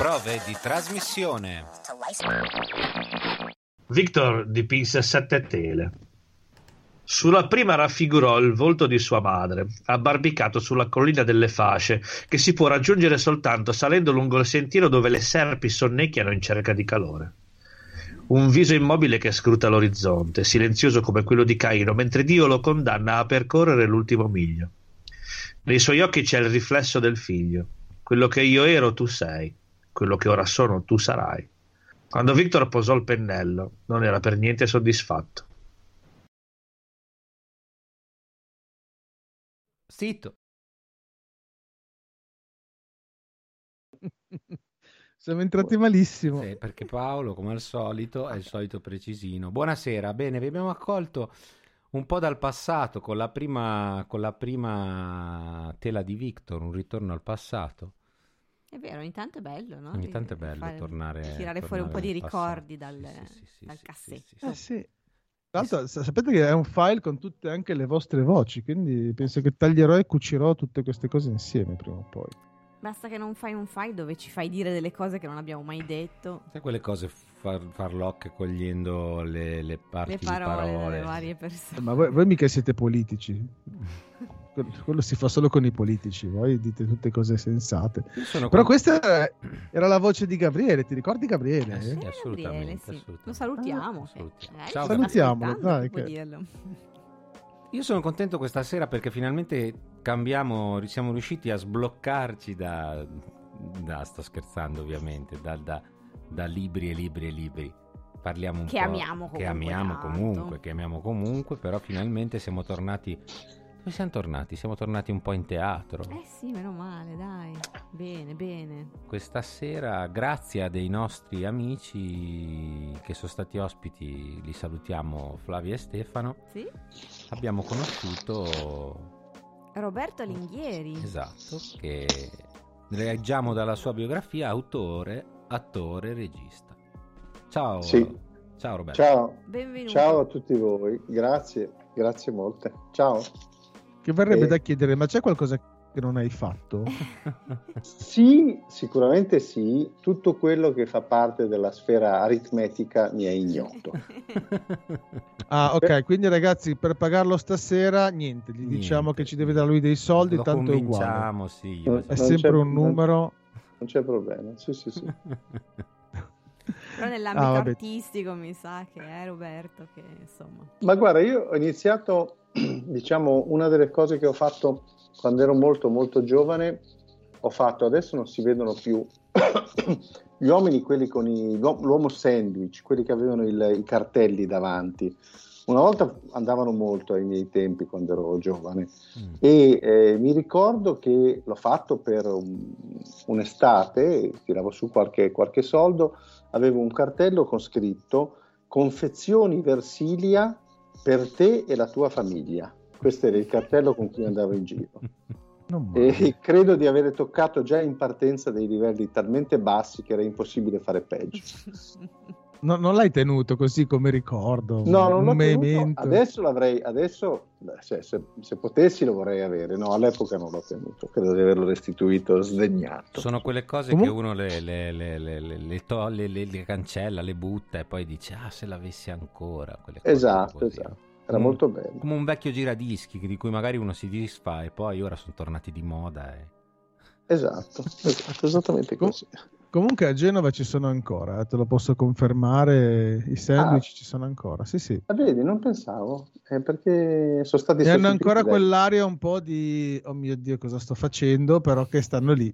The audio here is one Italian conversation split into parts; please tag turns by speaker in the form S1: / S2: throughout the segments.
S1: Prove di trasmissione.
S2: Victor dipinse sette tele. Sulla prima raffigurò il volto di sua madre, abbarbicato sulla collina delle fasce, che si può raggiungere soltanto salendo lungo il sentiero dove le serpi sonnecchiano in cerca di calore. Un viso immobile che scruta l'orizzonte, silenzioso come quello di Caino, mentre Dio lo condanna a percorrere l'ultimo miglio. Nei suoi occhi c'è il riflesso del figlio. Quello che io ero, tu sei. Quello che ora sono, tu sarai. Quando Victor posò il pennello, non era per niente soddisfatto.
S3: Zitto.
S4: Siamo entrati malissimo.
S3: Sì, perché Paolo, come al solito, è il solito precisino. Buonasera, bene, vi abbiamo accolto un po' dal passato con la prima, con la prima tela di Victor, un ritorno al passato.
S5: È vero, ogni tanto è bello, no?
S3: Ogni tanto è bello
S5: Fare-
S3: tornare
S5: Tirare
S3: tornare
S5: fuori un po' di ricordi dal,
S3: Sì, sì, sì,
S5: dal
S3: sì,
S5: cassetto.
S4: Eh
S3: sì.
S4: Tra l'altro, sa- sapete che è un file con tutte anche le vostre voci, quindi penso che taglierò e cucirò tutte queste cose insieme prima o poi.
S5: Basta che non fai un file dove ci fai dire delle cose che non abbiamo mai detto.
S3: Sai quelle cose far, farlocche cogliendo le, le parti
S5: Le
S3: di
S5: parole,
S3: parole.
S5: delle varie persone.
S4: Ma voi, voi mica siete politici. Quello- si fa solo con i politici, voi dite tutte cose sensate. Però
S3: con-
S4: questa era- la voce di Gabriele, ti ricordi Gabriele?
S3: Eh sì,
S5: Gabriele,
S3: assolutamente,
S5: sì.
S3: assolutamente.
S5: Lo salutiamo.
S3: Ah, salutiamo.
S5: Eh,
S3: Ciao,
S4: Salutiamolo, dai,
S5: che.
S3: Io sono contento questa sera perché finalmente cambiamo, siamo riusciti a sbloccarci da, da- sto scherzando ovviamente, da, da- da libri e libri e libri. Parliamo un
S5: Che
S3: po',
S5: amiamo
S3: che amiamo
S5: tanto.
S3: comunque, che amiamo comunque, però finalmente siamo tornati, dove siamo tornati? Siamo tornati un po' in teatro.
S5: Eh sì, meno male, dai. Bene, bene.
S3: Questa sera, grazie a dei nostri amici che sono stati ospiti, li salutiamo Flavia e Stefano,
S5: Sì?
S3: abbiamo conosciuto
S5: Roberto Linghieri.
S3: Esatto, che leggiamo dalla sua biografia, autore, attore, regista. Ciao,
S6: Sì.
S3: ciao Roberto.
S6: Ciao,
S5: Benvenuto.
S6: ciao a tutti voi, grazie, grazie molte. Ciao.
S4: Che verrebbe
S6: Eh.
S4: da chiedere, ma c'è qualcosa che non hai fatto?
S6: Sì, sicuramente sì, tutto quello che fa parte della sfera aritmetica mi è ignoto.
S4: Ah, ok, quindi ragazzi, per pagarlo stasera, niente, gli
S3: Niente.
S4: diciamo che ci deve dare lui dei soldi,
S3: Lo
S4: tanto è uguale.
S3: sì.
S6: Non-
S4: È sempre un numero.
S6: Non c'è problema, sì, sì, sì.
S5: Però nell'ambito
S4: Ah,
S5: artistico mi sa che è Roberto che insomma.
S6: Ma guarda, io ho iniziato, diciamo, una delle cose che ho fatto quando ero molto molto giovane, ho fatto, adesso non si vedono più gli uomini, quelli con i, l'uo- l'uomo sandwich, quelli che avevano il- i cartelli davanti. Una volta andavano molto ai miei tempi quando ero giovane
S3: Mm.
S6: e eh, mi ricordo che l'ho fatto per un- un'estate, tiravo su qualche, qualche soldo, avevo un cartello con scritto confezioni Versilia per te e la tua famiglia. Questo era il cartello con cui andavo in giro. E credo di avere toccato già in partenza dei livelli talmente bassi che era impossibile fare peggio.
S4: No- non l'hai tenuto così come ricordo?
S6: No, non l'ho tenuto. Adesso l'avrei, adesso beh, se, se- se potessi lo vorrei avere. No, all'epoca non l'ho tenuto, credo di averlo restituito sdegnato.
S3: Sono quelle cose
S4: Comun-
S3: che uno le, le, le, le, le, le cancella, le butta e poi dice, ah, se l'avessi ancora.
S6: Esatto,
S3: così.
S6: esatto. Era
S3: Mm.
S6: molto bello.
S3: Come un vecchio giradischi di cui magari uno si disfa e poi ora sono tornati di moda. E...
S6: Esatto, esatto, esattamente così.
S4: Comunque a Genova ci sono ancora, eh, te lo posso confermare, i sandwich
S6: Ah.
S4: ci sono ancora, sì sì.
S6: Ah, vedi, non pensavo, eh, perché sono stati
S4: E hanno ancora quell'aria un po' di, oh mio Dio, cosa sto facendo, però che stanno lì.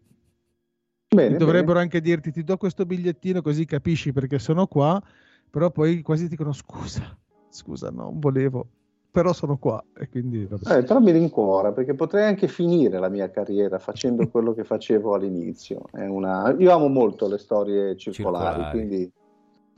S6: Bene,
S4: Dovrebbero anche dirti, ti do questo bigliettino così capisci perché sono qua, però poi quasi ti dicono scusa, scusa, no, non volevo, però sono qua e quindi.
S6: Eh, però mi rincuora perché potrei anche finire la mia carriera facendo quello che facevo all'inizio. È una... Io amo molto le storie circolari,
S3: Circolari.
S6: quindi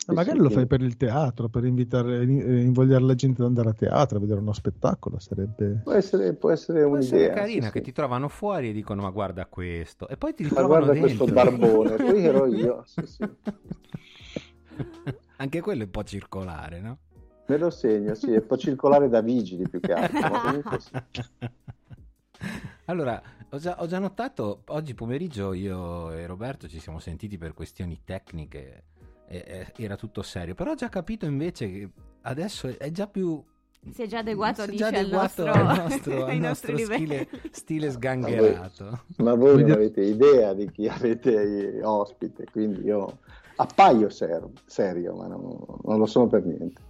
S4: Ma magari
S6: sì,
S4: lo
S6: sì.
S4: fai per il teatro, per invitare, eh, invogliare la gente ad andare a teatro, a vedere uno spettacolo, sarebbe...
S6: può essere, può essere
S3: Può essere
S6: un'idea.
S3: carina
S6: sì,
S3: che
S6: sì.
S3: ti trovano fuori e dicono ma guarda questo e poi ti
S6: Ma
S3: ritrovano
S6: guarda
S3: dentro.
S6: questo barbone, poi ero io. Sì, sì.
S3: Anche quello è un po' circolare, no?
S6: Me lo segno, sì, e può circolare da vigili più che altro. ma.
S3: Allora, ho già, ho già notato, oggi pomeriggio io e Roberto ci siamo sentiti per questioni tecniche, e- e- era tutto serio, però ho già capito invece che adesso è già più...
S5: Si è già adeguato,
S3: si è già
S5: al
S3: adeguato
S5: nostro,
S3: al nostro, al
S5: ai
S3: nostro stile, stile sgangherato.
S6: Ma voi non
S4: Quindi-
S6: avete idea di chi avete ospite, quindi io appaio ser- serio, ma non, non lo sono per niente.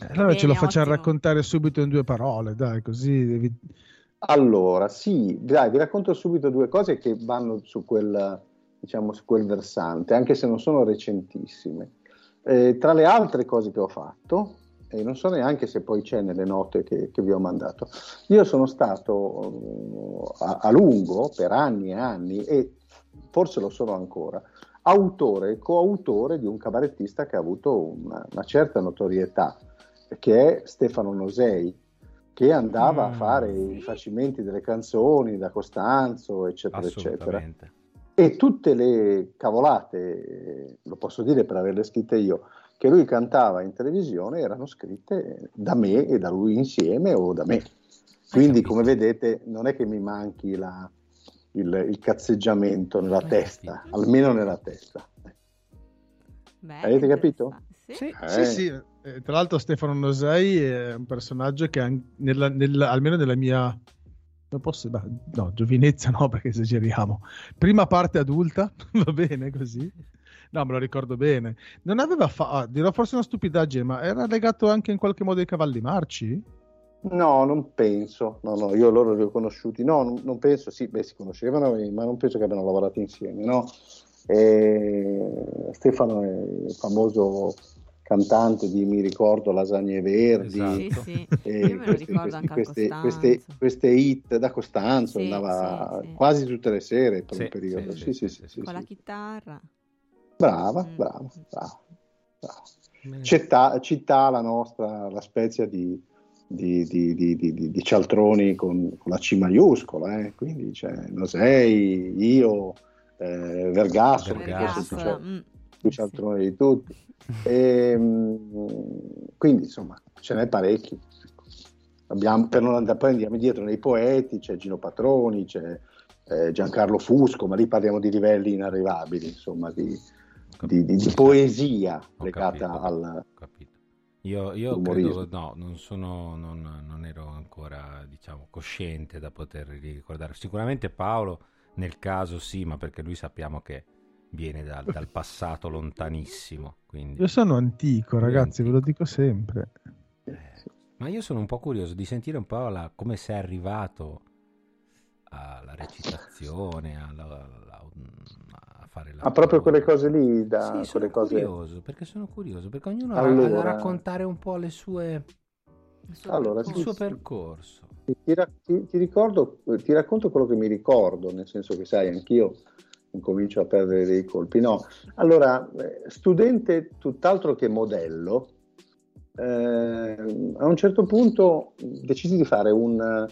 S4: Eh, Allora ce lo
S5: Bene,
S4: facciamo
S5: ottimo.
S4: raccontare subito in due parole, dai, così devi-
S6: Allora, sì, dai, vi racconto subito due cose che vanno su quel, diciamo, su quel versante, anche se non sono recentissime. Eh, tra le altre cose che ho fatto, e non so neanche se poi c'è nelle note che, che vi ho mandato, io sono stato eh, a, a lungo, per anni e anni, e forse lo sono ancora, autore e coautore di un cabarettista che ha avuto una, una certa notorietà, che è Stefano Nosei, che andava a
S3: Mm.
S6: fare i rifacimenti delle canzoni da Costanzo, eccetera, eccetera. E tutte le cavolate, eh, lo posso dire per averle scritte io, che lui cantava in televisione erano scritte da me e da lui insieme o da me. Quindi, come vedete, non è che mi manchi la- il, il cazzeggiamento nella
S3: Hai
S6: testa,
S3: capito.
S6: almeno nella testa.
S5: Beh,
S6: Avete capito?
S5: Sì.
S3: Sì.
S6: Eh,
S4: Sì, sì, eh, tra l'altro Stefano Nosei è un personaggio che nella- nella- almeno nella mia posso, beh, no, giovinezza no, perché esageriamo. Prima parte adulta, va bene così. No, me lo ricordo bene. Non aveva fatto, dirò forse una stupidaggine, ma era legato anche in qualche modo ai cavalli marci?
S6: No, non penso. No, no, io loro li ho conosciuti. No, non, non penso. Sì, beh, si conoscevano, eh, ma non penso che abbiano lavorato insieme. No. E Stefano è il famoso cantante di Mi ricordo Lasagne Verdi.
S3: Esatto.
S5: Sì, sì. Io me lo
S6: questi-
S5: ricordo
S6: questi-
S5: anche a
S6: queste, queste, queste hit da Costanzo
S5: Sì,
S6: andava
S5: sì, sì.
S6: quasi tutte le sere per
S3: Sì,
S6: un periodo.
S3: sì,
S6: Sì,
S3: sì,
S6: sì, sì,
S3: sì,
S6: sì,
S5: Con la chitarra.
S6: Brava,
S5: Mm.
S6: brava, brava, brava. Città, città la nostra, la spezia di, di, di, di, di- di- di cialtroni con, con la C maiuscola, eh? quindi c'è Nosei, io, eh, Vergasso, che forse
S3: Vergasso.
S6: Cialtroni di tutti. E, mm, quindi insomma ce n'è parecchi. Abbiamo, per non andare poi andiamo indietro nei poeti, c'è Gino Patroni, c'è eh, Giancarlo Fusco, ma lì parliamo di livelli inarrivabili, insomma, di, di- di- di poesia
S3: Ho
S6: legata
S3: capito,
S6: al,
S3: capito. Io, io credo, no, non sono, non, non ero ancora, diciamo, cosciente da poter ricordare. Sicuramente Paolo, nel caso sì, ma perché lui sappiamo che viene dal, dal passato lontanissimo, quindi...
S4: Io sono antico, ragazzi, ve lo dico sempre.
S3: Eh, ma io sono un po' curioso di sentire un po' la- come sei arrivato alla recitazione, alla- alla- a fare la...
S6: Ah, proprio quelle cose lì, da
S3: Sì, sono
S6: quelle cose...
S3: curioso, perché sono curioso, perché ognuno ha
S6: Allora-
S3: da raccontare un po' le sue,
S5: Il suo
S6: Allora,
S3: il
S6: sì,
S3: suo
S6: sì.
S3: percorso.
S6: Ti, ti- ti ricordo, ti racconto quello che mi ricordo, nel senso che sai, anch'io incomincio a perdere dei colpi. No, allora, eh, studente tutt'altro che modello, eh, a un certo punto decisi di fare un,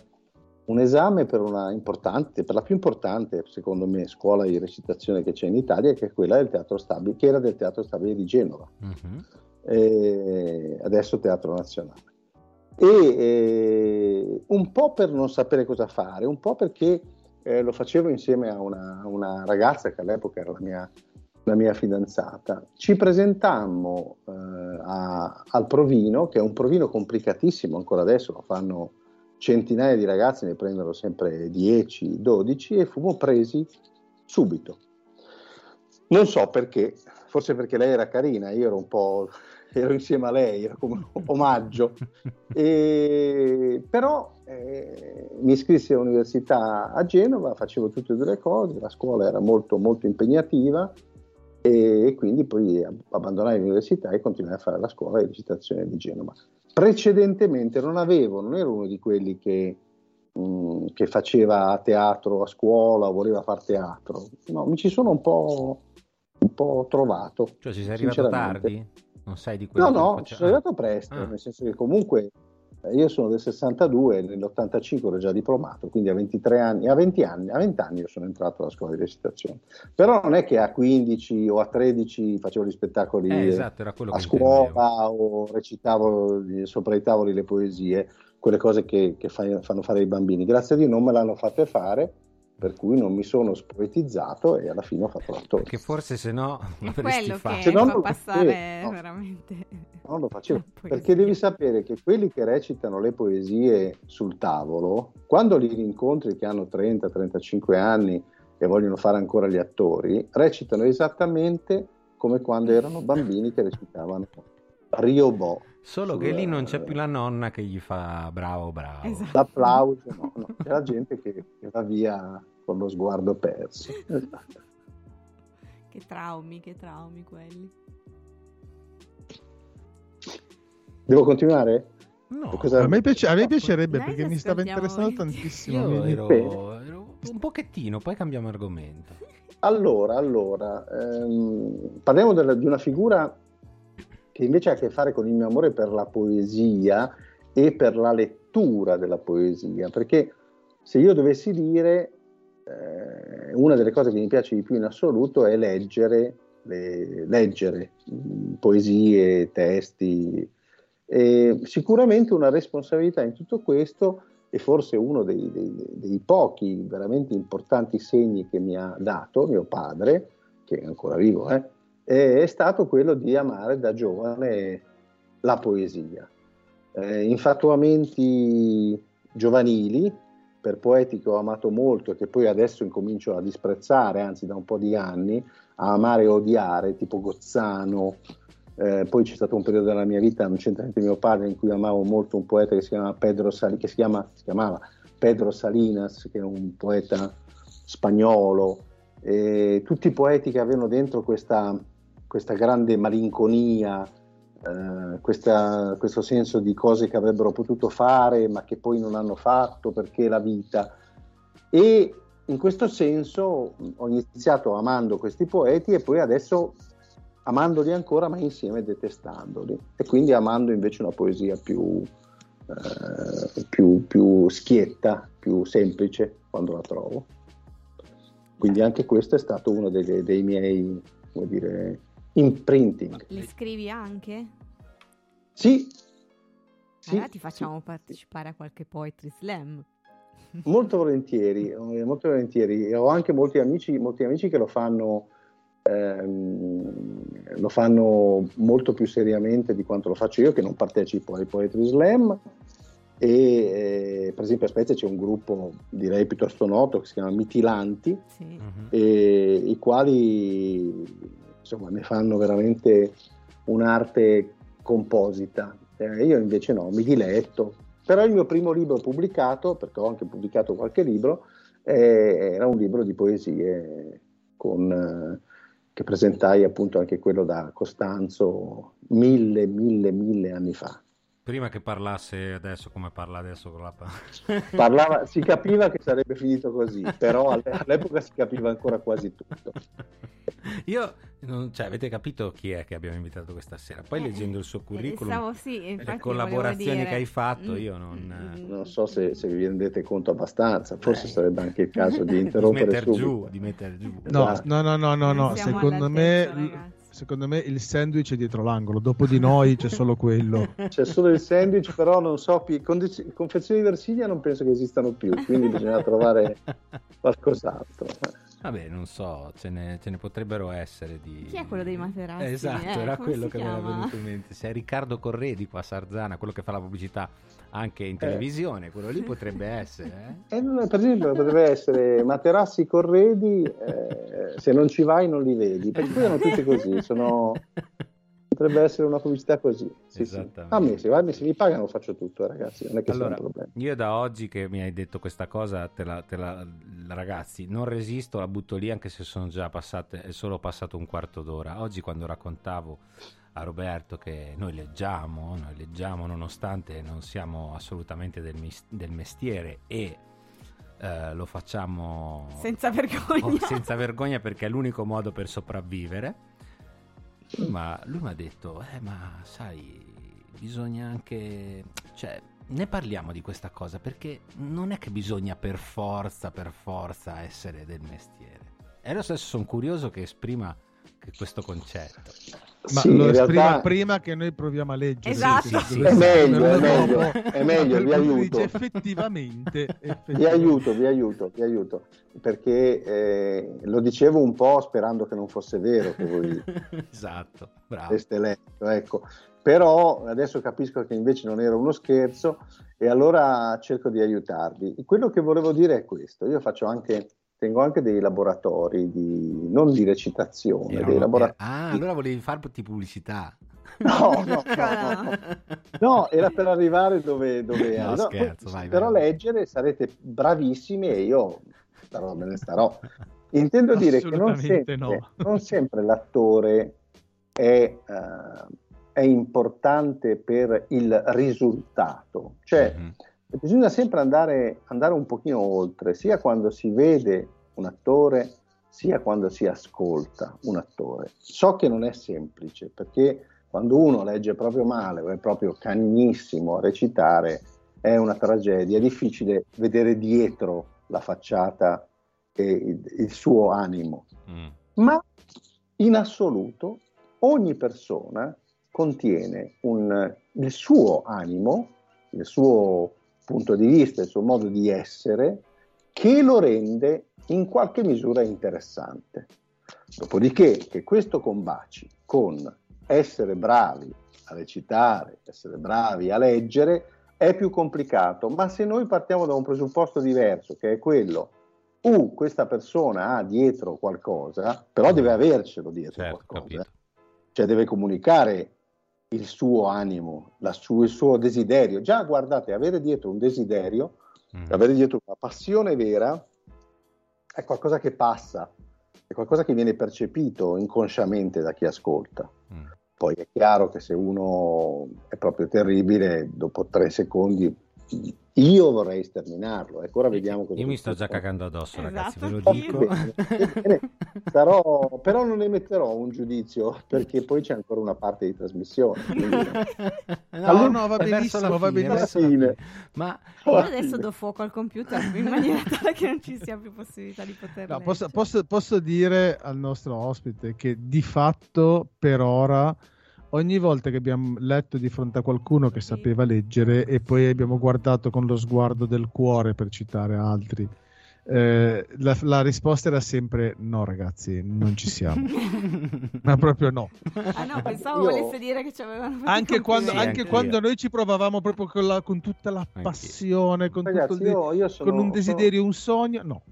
S6: un esame per una importante, per la più importante, secondo me, scuola di recitazione che c'è in Italia, che è quella del Teatro Stabile, che era del Teatro Stabile di Genova eh, adesso Teatro Nazionale. E eh, un po' per non sapere cosa fare, un po' perché eh, lo facevo insieme a una, una ragazza che all'epoca era la mia, la mia fidanzata. Ci presentammo eh, a- al provino, che è un provino complicatissimo, ancora adesso lo fanno centinaia di ragazzi, ne prendono sempre 10, 12 e fummo presi subito. Non so perché, forse perché lei era carina, io ero un po' ero insieme a lei, era come un omaggio. E, però eh, mi iscrissi all'università a Genova, facevo tutte e due le cose, la scuola era molto, molto impegnativa e, e quindi poi abbandonai l'università e continuai a fare la scuola di recitazione di Genova. Precedentemente non avevo, non ero uno di quelli che, mh, che faceva teatro a scuola, voleva fare teatro, no, mi ci sono un po', un po' trovato.
S3: Cioè ci sei arrivato tardi? Non sei di quelli
S6: No, no, sono arrivato presto,
S3: Ah.
S6: nel senso che comunque eh, io sono del 62, nell'85 ero già diplomato, quindi a 23 anni, a 20 anni, a 20 anni io sono entrato alla scuola di recitazione. Però non è che a 15 o a 13 facevo gli spettacoli
S3: Eh, esatto, era quello
S6: a
S3: che intendevo.
S6: scuola o recitavo eh, sopra i tavoli le poesie. quelle cose che, che fanno fare i bambini. Grazie a Dio non me l'hanno fatte fare, per cui non mi sono spoetizzato e alla fine ho fatto l'attore.
S3: Che forse se no
S5: È quello
S3: fatto.
S5: che
S6: Se no
S5: fa
S6: non lo
S5: passare
S6: facevo, no.
S5: veramente.
S6: Non lo facevo perché devi sapere che quelli che recitano le poesie sul tavolo, quando li rincontri che hanno 30-35 anni e vogliono fare ancora gli attori, recitano esattamente come quando erano bambini che recitavano Rio Bo.
S3: Solo che lì non c'è più la nonna che gli fa bravo, bravo.
S5: Esatto.
S6: L'applauso, no, no, c'è la gente che, che va via con lo sguardo perso. Esatto.
S5: Che traumi, che traumi quelli.
S6: Devo continuare?
S3: No,
S6: Cosa-
S4: A me, piace- a me piacerebbe
S5: Dai,
S4: perché mi stava interessando tantissimo.
S3: io ero, ero un pochettino, poi cambiamo argomento.
S6: Allora, allora ehm, parliamo della- di una figura che invece ha a che fare con il mio amore per la poesia e per la lettura della poesia, perché se io dovessi dire eh, una delle cose che mi piace di più in assoluto è leggere, le- leggere mh, poesie, testi. E sicuramente una responsabilità in tutto questo e forse uno dei, dei- dei pochi veramente importanti segni che mi ha dato mio padre, che è ancora vivo, eh, è stato quello di amare da giovane la poesia. Eh, infatuamenti giovanili, per poeti che ho amato molto che poi adesso incomincio a disprezzare, anzi da un po' di anni, a amare e odiare, tipo Gozzano. Eh, poi c'è stato un periodo della mia vita, non c'entra niente mio padre, in cui amavo molto un poeta che si, chiama Pedro Sali- che si, chiama, si chiamava Pedro Salinas, che è un poeta spagnolo. E tutti i poeti che avevano dentro questa, questa grande malinconia, eh, questa- questo senso di cose che avrebbero potuto fare ma che poi non hanno fatto perché la vita. E in questo senso ho iniziato amando questi poeti e poi adesso amandoli ancora ma insieme detestandoli e quindi amando invece una poesia più, eh, più, più schietta, più semplice quando la trovo. Quindi anche questo è stato uno dei, dei miei, come dire, imprinting.
S5: Li scrivi anche?
S6: Sì, sì,
S5: allora ti facciamo partecipare a qualche poetry slam.
S6: Molto volentieri, eh, molto volentieri. Ho anche molti amici, molti amici che lo fanno, ehm, lo fanno molto più seriamente di quanto lo faccio io, che non partecipo ai Poetry Slam. E eh, per esempio a Spezia c'è un gruppo direi piuttosto noto che si chiama Mitilanti,
S5: Sì.
S3: Mhm.
S6: e i quali insomma ne fanno veramente un'arte composita. Eh, io invece no, mi diletto. Però il mio primo libro pubblicato, perché ho anche pubblicato qualche libro, eh, era un libro di poesie con, eh, che presentai appunto anche quello da Costanzo mille, mille, mille anni fa.
S3: Prima che parlasse adesso come parla adesso con la...
S6: Parlava, si capiva che sarebbe finito così, però all- all'epoca si capiva ancora quasi tutto.
S3: Io, non- cioè, avete capito chi è che abbiamo invitato questa sera? Poi
S5: Eh,
S3: leggendo il suo curriculum,
S5: Stavo, sì,
S3: le collaborazioni che hai fatto,
S5: Mm,
S3: io non...
S5: mm,
S6: Non so se, se vi rendete conto abbastanza, forse
S3: Eh.
S6: sarebbe anche il caso di
S3: di
S6: interrompere
S3: metter
S6: subito.
S3: giù, di metter giù.
S4: No,
S6: Esatto.
S4: no, no, no, no, no. Secondo me,
S5: ragazzi.
S4: Secondo me il sandwich è dietro l'angolo. Dopo di noi c'è solo quello.
S6: C'è solo il sandwich, però non so, condiz- confezioni di Versilia non penso che esistano più, quindi bisogna trovare qualcos'altro.
S3: Vabbè, non so, ce ne, ce ne potrebbero essere di...
S5: Chi è quello dei materassi?
S3: Eh, esatto,
S5: Eh,
S3: era quello che mi era
S5: chiama?
S3: venuto in mente. Se è Riccardo Corredi qua a Sarzana, quello che fa la pubblicità anche in televisione, quello lì potrebbe essere, eh?
S6: E non- per esempio potrebbe essere materassi corredi, eh, se non ci vai non li vedi, perché poi sono tutti così, sono- potrebbe essere una pubblicità così. Sì, sì.
S3: Esattamente.
S6: A me, se, mi pagano faccio tutto, ragazzi, non è che
S3: Allora,
S6: sia un problema.
S3: io da oggi che mi hai detto questa cosa, te la, te la- ragazzi, non resisto, la butto lì anche se sono già passate, è solo passato un quarto d'ora. Oggi quando raccontavo a Roberto che noi leggiamo, noi leggiamo nonostante non siamo assolutamente del, mis- del mestiere e eh, lo facciamo
S5: Senza vergogna.
S3: oh, senza vergogna perché è l'unico modo per sopravvivere. Ma lui mi ha detto, eh ma sai, bisogna anche... cioè, ne parliamo di questa cosa perché non è che bisogna per forza, per forza essere del mestiere. E lo stesso sono curioso che esprima questo concetto.
S4: Ma
S6: Sì,
S4: lo
S6: realtà
S4: prima che noi proviamo a leggere.
S5: Esatto.
S3: Sì.
S6: È meglio, è meglio, è meglio, vi aiuto.
S4: dice effettivamente,
S6: Vi
S4: effettivamente.
S6: aiuto, vi aiuto, vi aiuto, perché eh, lo dicevo un po' sperando che non fosse vero che voi
S3: esatto, bravo.
S6: letto, ecco. Però adesso capisco che invece non era uno scherzo e allora cerco di aiutarvi. Quello che volevo dire è questo, io faccio anche, tengo anche dei laboratori di, non di recitazione,
S3: Erano-
S6: dei laboratori.
S3: Ah, allora volevi farti pubblicità.
S6: No, no, no, no. No, era per arrivare dove, dove
S3: No,
S6: no,
S3: scherzo,
S6: poi
S3: vai,
S6: però
S3: vai.
S6: leggere sarete bravissimi e io starò, me ne starò. Intendo dire che non sempre,
S4: no.
S6: non sempre l'attore è, eh, è importante per il risultato, cioè
S3: Mhm.
S6: bisogna sempre andare, andare un pochino oltre, sia quando si vede un attore, sia quando si ascolta un attore. So che non è semplice, perché quando uno legge proprio male o è proprio cagnissimo a recitare, è una tragedia, è difficile vedere dietro la facciata e il, il suo animo.
S3: Mm.
S6: Ma in assoluto ogni persona contiene un- il suo animo, il suo punto di vista, il suo modo di essere, che lo rende in qualche misura interessante. Dopodiché che questo combaci con essere bravi a recitare, essere bravi a leggere, è più complicato, ma se noi partiamo da un presupposto diverso, che è quello, uh, questa persona ha dietro qualcosa, però deve avercelo dietro
S3: Certo,
S6: qualcosa,
S3: capito.
S6: cioè deve comunicare il suo animo, la su- il suo desiderio. Già guardate, avere dietro un desiderio,
S3: Mm.
S6: avere dietro una passione vera, è qualcosa che passa, è qualcosa che viene percepito inconsciamente da chi ascolta.
S3: Mm.
S6: Poi è chiaro che se uno è proprio terribile, dopo tre secondi io vorrei sterminarlo. Ecco, ora vediamo cosa
S3: Io mi sto già cagando addosso, ragazzi, ve lo
S5: Esatto,
S3: dico.
S6: Bene, bene. Sarò- però non emetterò un giudizio perché poi c'è ancora una parte di trasmissione. quindi-
S4: No, no, va benissimo, va benissimo.
S3: Ma
S5: Io adesso do fuoco al computer in maniera tale che non ci sia più possibilità di poter
S4: No, posso, posso- posso dire al nostro ospite che di fatto per ora ogni volta che abbiamo letto di fronte a qualcuno che sapeva leggere e poi abbiamo guardato con lo sguardo del cuore per citare altri, eh, la, la risposta era sempre no ragazzi, non ci siamo. Ma proprio no.
S5: Ah no, pensavo
S6: Io-
S5: volesse dire che ci avevano fatto
S4: Anche, quando, anche quando noi ci provavamo proprio con, la- con tutta la passione, con, tutto
S6: Ragazzi,
S4: il de-
S6: io, io sono,
S4: con un desiderio, un sogno, no.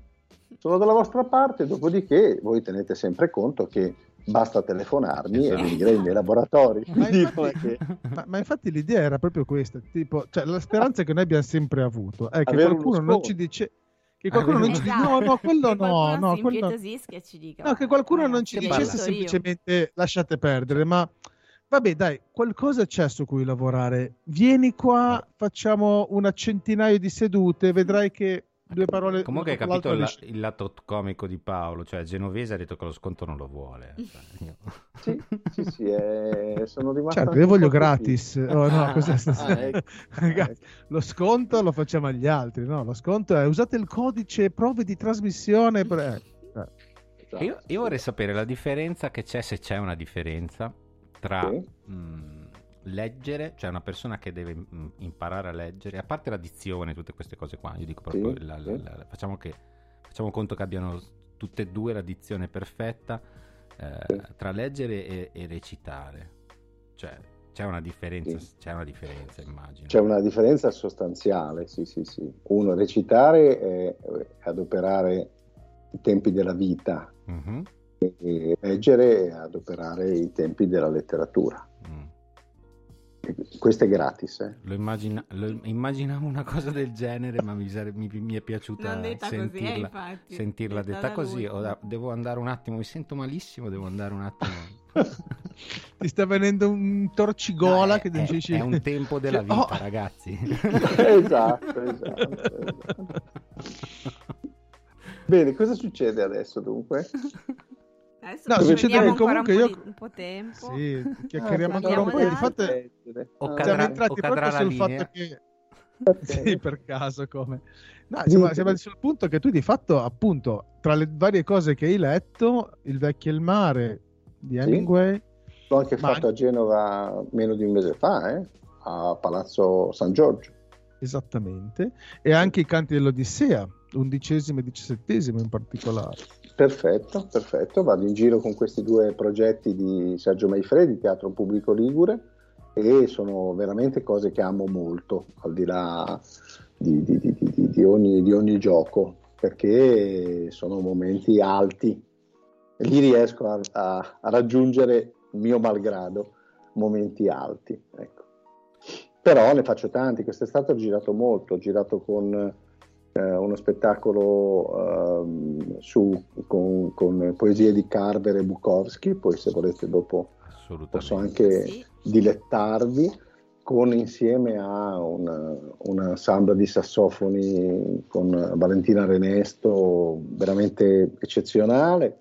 S6: sono, sono dalla vostra parte, dopodiché voi tenete sempre conto che basta telefonarmi
S3: Esatto.
S6: e venire nei miei laboratori.
S4: Ma infatti-
S6: non che-
S4: Ma, ma infatti l'idea era proprio questa, tipo, cioè, la speranza che noi abbiamo sempre avuto è che
S6: Avere uno
S4: qualcuno non ci dice che qualcuno non ci
S5: Esatto.
S4: no, no, quello
S5: Che
S4: no, no,
S5: si
S4: quello
S5: impietosisca e ci dica
S4: No, che
S5: "Guarda,
S4: qualcuno non
S5: ragazzi,
S4: ci
S3: che
S4: dicesse
S3: parla.
S5: aiuto io".
S4: semplicemente lasciate perdere, ma vabbè, dai, qualcosa c'è su cui lavorare. Vieni qua, facciamo una centinaio di sedute, vedrai che due parole
S3: Comunque hai capito
S4: l'altra
S3: il, lato comico di Paolo, cioè Genovese ha detto che lo sconto non lo vuole. Cioè, io-
S6: Sì, sì, sì, eh, sono rimasto
S4: Certo, io voglio gratis. Oh, no,
S3: Ah,
S6: Ah, ecco.
S4: Ragazzi, lo sconto lo facciamo agli altri, no? Lo sconto è usate il codice prove di trasmissione. per- eh, eh.
S6: Esatto.
S3: Io, io vorrei sapere la differenza che c'è, se c'è una differenza, tra
S6: Sì.
S3: mh, leggere, cioè una persona che deve mh, imparare a leggere, a parte la dizione, tutte queste cose qua, io dico proprio,
S6: Sì,
S3: la- la-
S6: sì.
S3: la- facciamo, che, facciamo conto che abbiano tutte e due la dizione perfetta eh,
S6: Sì.
S3: tra leggere e, e recitare. Cioè, c'è una differenza, c'è una differenza, immagino.
S6: C'è una differenza sostanziale, sì, sì, sì. Uno, recitare è adoperare i tempi della vita
S3: Mhm.
S6: e leggere è adoperare i tempi della letteratura. Questo è gratis, eh.
S3: Lo, immagina- lo immaginavo una cosa del genere, ma mi, sare- mi- mi è piaciuta
S5: detta così, eh,
S3: sentirla,
S5: infatti.
S3: sentirla
S5: Detta
S3: detta così. Ora devo andare un attimo, mi sento malissimo, devo andare un attimo.
S4: Ti sta venendo un torcigola
S3: No, è,
S4: che
S3: è-
S4: dici
S3: è un tempo della
S4: Cioè,
S3: vita,
S4: oh.
S3: ragazzi.
S6: esatto, esatto, esatto. Bene, cosa succede adesso dunque?
S5: Adesso
S4: No,
S5: ci
S4: succede
S5: prendiamo
S4: che
S5: ancora
S4: comunque
S5: un,
S4: io-
S5: po di, un po' tempo.
S4: Sì, chiacchieriamo
S6: Ah,
S4: ancora un po'.
S5: andiamo
S4: Di fatto
S6: Leggere.
S3: O
S6: Ah,
S3: cadrà-
S4: siamo entrati
S3: o cadrà
S4: proprio
S3: la
S4: sul
S3: linea.
S4: fatto che sì, per caso come. No, siamo, siamo sul punto che tu di fatto, appunto, tra le varie cose che hai letto, Il vecchio e il mare, di Hemingway.
S6: L'ho anche
S4: Ma
S6: fatto a Genova meno di un mese fa, eh, a Palazzo San Giorgio.
S4: Esattamente. E anche i canti dell'Odissea, undicesimo e diciassettesimo in particolare.
S6: Perfetto, perfetto. Vado in giro con questi due progetti di Sergio Maifredi, Teatro Pubblico Ligure, e sono veramente cose che amo molto, al di là di, di- di- ogni, di ogni gioco, perché sono momenti alti. Lì riesco a, a- a raggiungere, mio malgrado, momenti alti. Ecco. Però ne faccio tanti. Quest'estate ho girato molto, ho girato con eh, uno spettacolo ehm, su, con, con poesie di Carver e Bukowski, poi se volete dopo. Posso anche
S5: Sì.
S6: dilettarvi con insieme a un, un ensemble di sassofoni con Valentina Renesto veramente eccezionale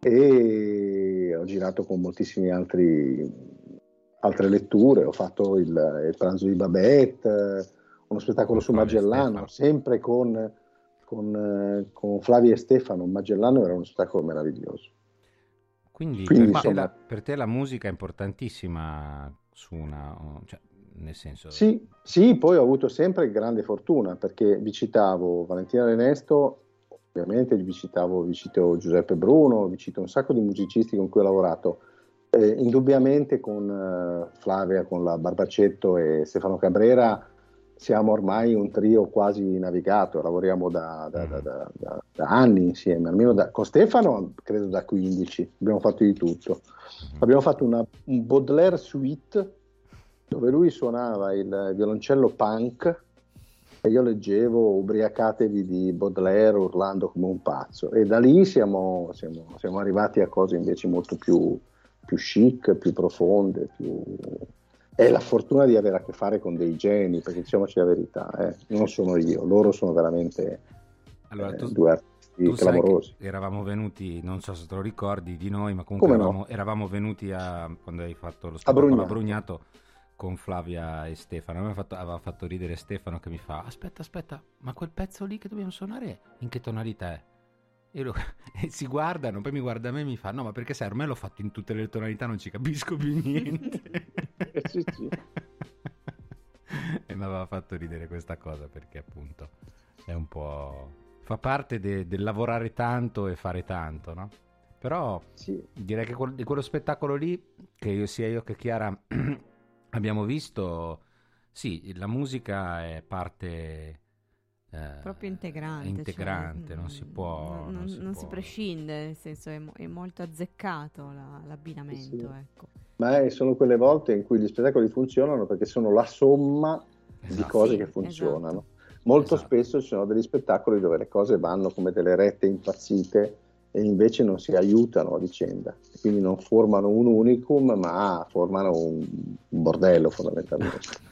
S6: e ho girato con moltissimi altri altre letture, ho fatto il, il pranzo di Babette, uno spettacolo
S3: Con
S6: su Magellano, sempre con, con, con Flavio e Stefano. Magellano era uno spettacolo meraviglioso.
S3: Quindi,
S6: Quindi,
S3: per, te la, per te la musica è importantissima su una... cioè, nel senso...
S6: Sì, sì, poi ho avuto sempre grande fortuna perché vi citavo Valentina Renesto, ovviamente vi citavo, vi cito Giuseppe Bruno, vi cito un sacco di musicisti con cui ho lavorato. Eh, indubbiamente con eh, Flavia, con la Barbacetto e Stefano Cabrera siamo ormai un trio quasi navigato, lavoriamo da, da- da- da- da- anni insieme, almeno con Stefano credo da 15, abbiamo fatto di tutto.
S3: Mhm.
S6: Abbiamo fatto una, un Baudelaire suite dove lui suonava il violoncello punk e io leggevo Ubriacatevi di Baudelaire urlando come un pazzo e da lì siamo, siamo- siamo arrivati a cose invece molto più, più chic, più profonde, più... È la fortuna di avere a che fare con dei geni, perché diciamoci la verità, eh, non sono io, loro sono veramente
S3: Allora,
S6: eh,
S3: tu,
S6: due artisti clamorosi.
S3: eravamo venuti, non so se te lo ricordi di noi, ma comunque
S6: Come no?
S3: eravamo, eravamo venuti a, quando hai fatto lo spettacolo a
S6: Brugnato.
S3: Con Flavia e Stefano. Aveva fatto, aveva fatto ridere Stefano che mi fa: Aspetta, aspetta, ma quel pezzo lì che dobbiamo suonare in che tonalità è? E, lo- e si guardano, poi mi guarda me e mi fa: No, ma perché sai, ormai l'ho fatto in tutte le tonalità, non ci capisco più niente.
S6: Eh, sì, sì.
S3: e mi aveva fatto ridere questa cosa perché appunto è un po'. fa parte de- del lavorare tanto e fare tanto, no? Però
S6: Sì.
S3: direi che quel- di quello spettacolo lì, che io, sia io che Chiara abbiamo visto, sì, la musica è parte eh,
S5: Proprio integrante.
S3: è integrante,
S5: cioè,
S3: non
S5: mm,
S3: si può.
S5: Non,
S3: non si
S5: non si
S3: può-
S5: prescinde, nel senso è, mo- è molto azzeccato la- l'abbinamento.
S6: Sì.
S5: Ecco.
S6: Ma è- sono quelle volte in cui gli spettacoli funzionano perché sono la somma di
S3: Esatto.
S6: cose
S5: Sì,
S6: che funzionano.
S5: esatto.
S6: Molto
S3: Esatto.
S6: spesso ci sono degli spettacoli dove le cose vanno come delle rette impazzite e invece non si aiutano a vicenda, quindi non formano un unicum, ma formano un, un bordello fondamentalmente.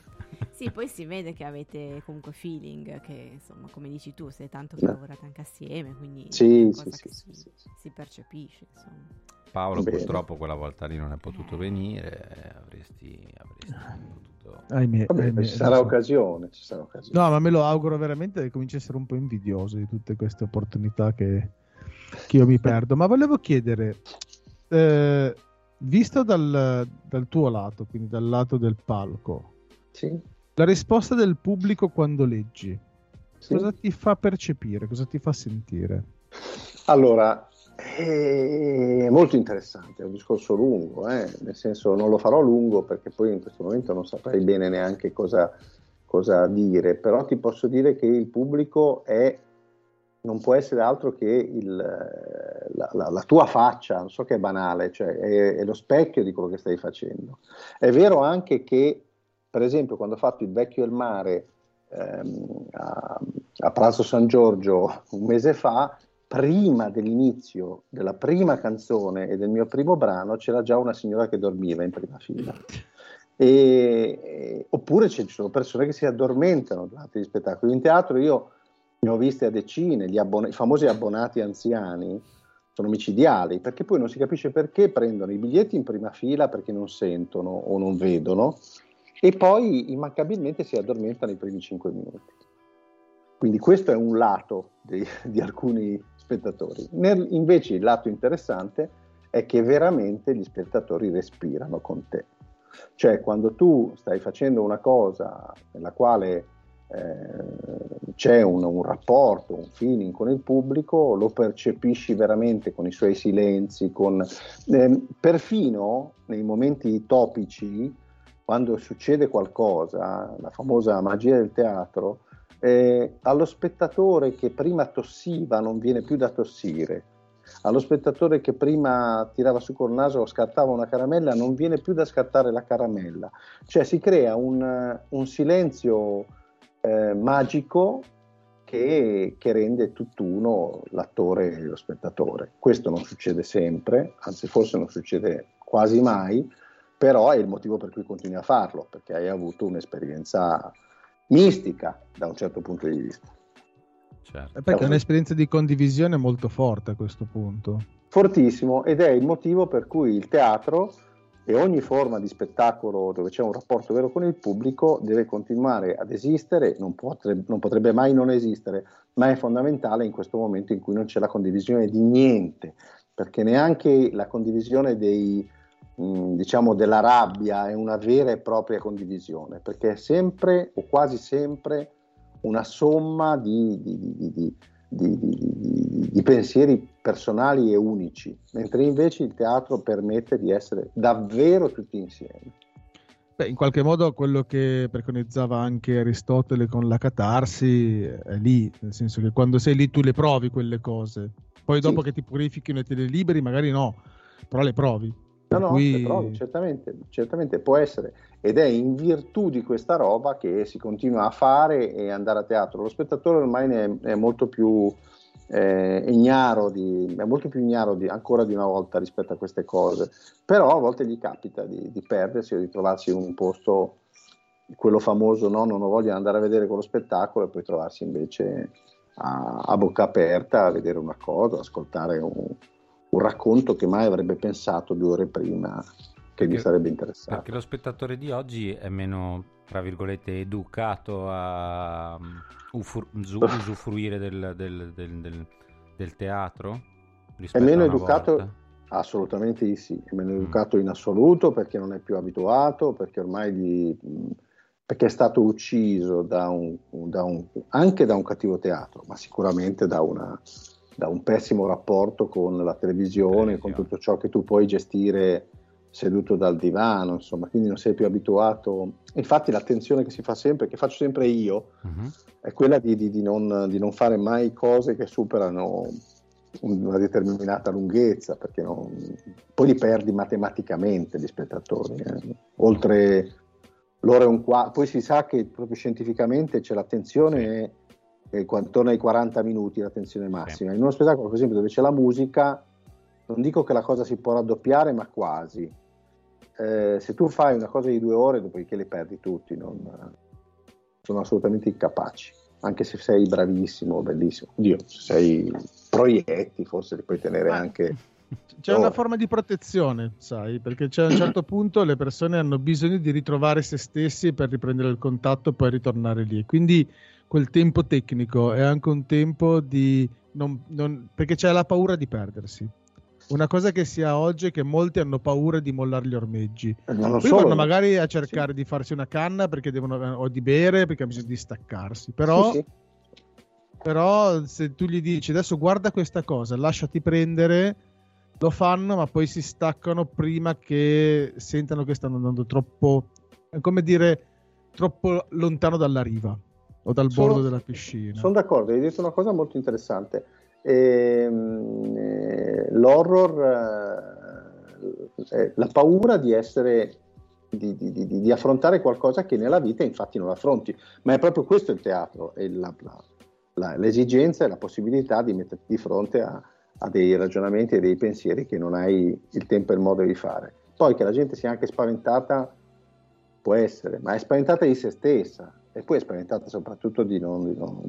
S5: Sì, poi si vede che avete comunque feeling, che insomma, come dici tu, siete tanto che lavorate anche assieme, quindi
S6: Sì, sì, sì,
S5: si, si percepisce. Insomma.
S3: Paolo
S6: Bene.
S3: purtroppo quella volta lì non è potuto venire, eh, avresti, avresti potuto...
S4: Ahimè,
S6: Vabbè,
S4: ahimè,
S6: ci sarà occasione, ci sarà occasione.
S4: No, ma me lo auguro veramente che cominci a essere un po' invidioso di tutte queste opportunità che, che io mi perdo. Ma volevo chiedere, eh, visto dal, dal tuo lato, quindi dal lato del palco,
S6: Sì,
S4: la risposta del pubblico quando leggi,
S6: sì.
S4: cosa ti fa percepire, cosa ti fa sentire?
S6: Allora, è molto interessante, è un discorso lungo, eh, nel senso non lo farò lungo perché poi in questo momento non saprei bene neanche cosa, cosa dire, però ti posso dire che il pubblico è, non può essere altro che il, la, la- la tua faccia, non so che è banale, cioè è, è lo specchio di quello che stai facendo. È vero anche che, per esempio, quando ho fatto il vecchio il mare ehm, a, a Palazzo San Giorgio un mese fa, prima dell'inizio della prima canzone e del mio primo brano c'era già una signora che dormiva in prima fila. E- e- oppure ci sono persone che si addormentano durante gli spettacoli. In teatro io ne ho viste a decine, gli abbon- i famosi abbonati anziani sono micidiali, perché poi non si capisce perché prendono i biglietti in prima fila perché non sentono o non vedono e poi immancabilmente si addormentano i primi cinque minuti. Quindi questo è un lato di, di alcuni spettatori. Nel- invece il lato interessante è che veramente gli spettatori respirano con te. Cioè quando tu stai facendo una cosa nella quale eh, c'è un, un, rapporto, un feeling con il pubblico, lo percepisci veramente con i suoi silenzi, con, eh, perfino nei momenti topici, quando succede qualcosa, la famosa magia del teatro, eh, allo spettatore che prima tossiva non viene più da tossire, allo spettatore che prima tirava su col naso o scartava una caramella non viene più da scartare la caramella, cioè si crea un, un silenzio eh, magico che, che, rende tutt'uno l'attore e lo spettatore. Questo non succede sempre, anzi forse non succede quasi mai, però è il motivo per cui continui a farlo, perché hai avuto un'esperienza mistica da un certo punto di vista.
S4: Certo. Perché è un'esperienza di condivisione molto forte a questo punto.
S6: Fortissimo ed è il motivo per cui il teatro e ogni forma di spettacolo dove c'è un rapporto vero con il pubblico deve continuare ad esistere, non potrebbe, non potrebbe mai non esistere, ma è fondamentale in questo momento in cui non c'è la condivisione di niente, perché neanche la condivisione dei, mh, diciamo della rabbia è una vera e propria condivisione, perché è sempre o quasi sempre una somma di, di, di, di, pensieri personali e unici, mentre invece il teatro permette di essere davvero tutti insieme.
S4: Beh, in qualche modo quello che preconizzava anche Aristotele con la catarsi è lì, nel senso che quando sei lì tu le provi quelle cose, poi dopo sì. che ti purifichino e te le liberi magari no, però le provi.
S6: No, no, cui... provi, certamente, certamente può essere ed è in virtù di questa roba che si continua a fare e andare a teatro. Lo spettatore ormai ne è, è molto più eh, ignaro, di, è molto più ignaro di, ancora di una volta rispetto a queste cose, però a volte gli capita di, di perdersi o di trovarsi in un posto, quello famoso, no? non ho voglia di andare a vedere quello spettacolo e poi trovarsi invece a, a bocca aperta a vedere una cosa, ascoltare un, un racconto che mai avrebbe pensato due ore prima che perché, gli sarebbe interessato.
S3: Perché lo spettatore di oggi è meno, tra virgolette, educato a ufur- usufruire del, del, del, del teatro?
S6: È meno educato? Volta? Assolutamente sì, è meno mm. educato in assoluto perché non è più abituato, perché ormai gli, perché è stato ucciso da un, da un, anche da un cattivo teatro, ma sicuramente da, una, da un pessimo rapporto con la televisione, con tutto ciò che tu puoi gestire seduto dal divano, insomma, quindi non sei più abituato. Infatti l'attenzione che si fa sempre, che faccio sempre io, uh-huh. è quella di, di, di, non, di, non, fare mai cose che superano una determinata lunghezza, perché non... poi li perdi matematicamente gli spettatori. Eh. Oltre l'ora e un quarto, poi si sa che proprio scientificamente c'è l'attenzione è, attorno ai 40 minuti, l'attenzione massima. Sì. In uno spettacolo, per esempio, dove c'è la musica, non dico che la cosa si può raddoppiare, ma quasi. Eh, se tu fai una cosa di due ore, dopodiché le perdi tutti, non, sono assolutamente incapaci, anche se sei bravissimo, bellissimo. Dio, se sei proietti, forse li puoi tenere anche.
S4: C'è una forma di protezione, sai, perché c'è a un certo punto le persone hanno bisogno di ritrovare se stessi per riprendere il contatto e poi ritornare lì. Quindi quel tempo tecnico è anche un tempo di... Non, non, perché c'è la paura di perdersi. Una cosa che si ha oggi è che molti hanno paura di mollare gli ormeggi. Eh, Poi solo. vanno magari a cercare sì. di farsi una canna perché devono, o di bere perché hanno bisogno di staccarsi. Però, sì, sì. però se tu gli dici adesso guarda questa cosa, lasciati prendere, lo fanno, ma poi si staccano prima che sentano che stanno andando troppo, come dire, troppo lontano dalla riva o dal sono, bordo della piscina.
S6: Sono d'accordo, hai detto una cosa molto interessante ehm, eh, l'horror, eh, la paura di essere di, di, di, di, affrontare qualcosa che nella vita infatti non affronti, ma è proprio questo il teatro, la, la, l'esigenza e la possibilità di metterti di fronte a, a, dei ragionamenti e dei pensieri che non hai il tempo e il modo di fare. Poi che la gente sia anche spaventata può essere, ma è spaventata di se stessa, e poi è spaventata soprattutto di non, di, non,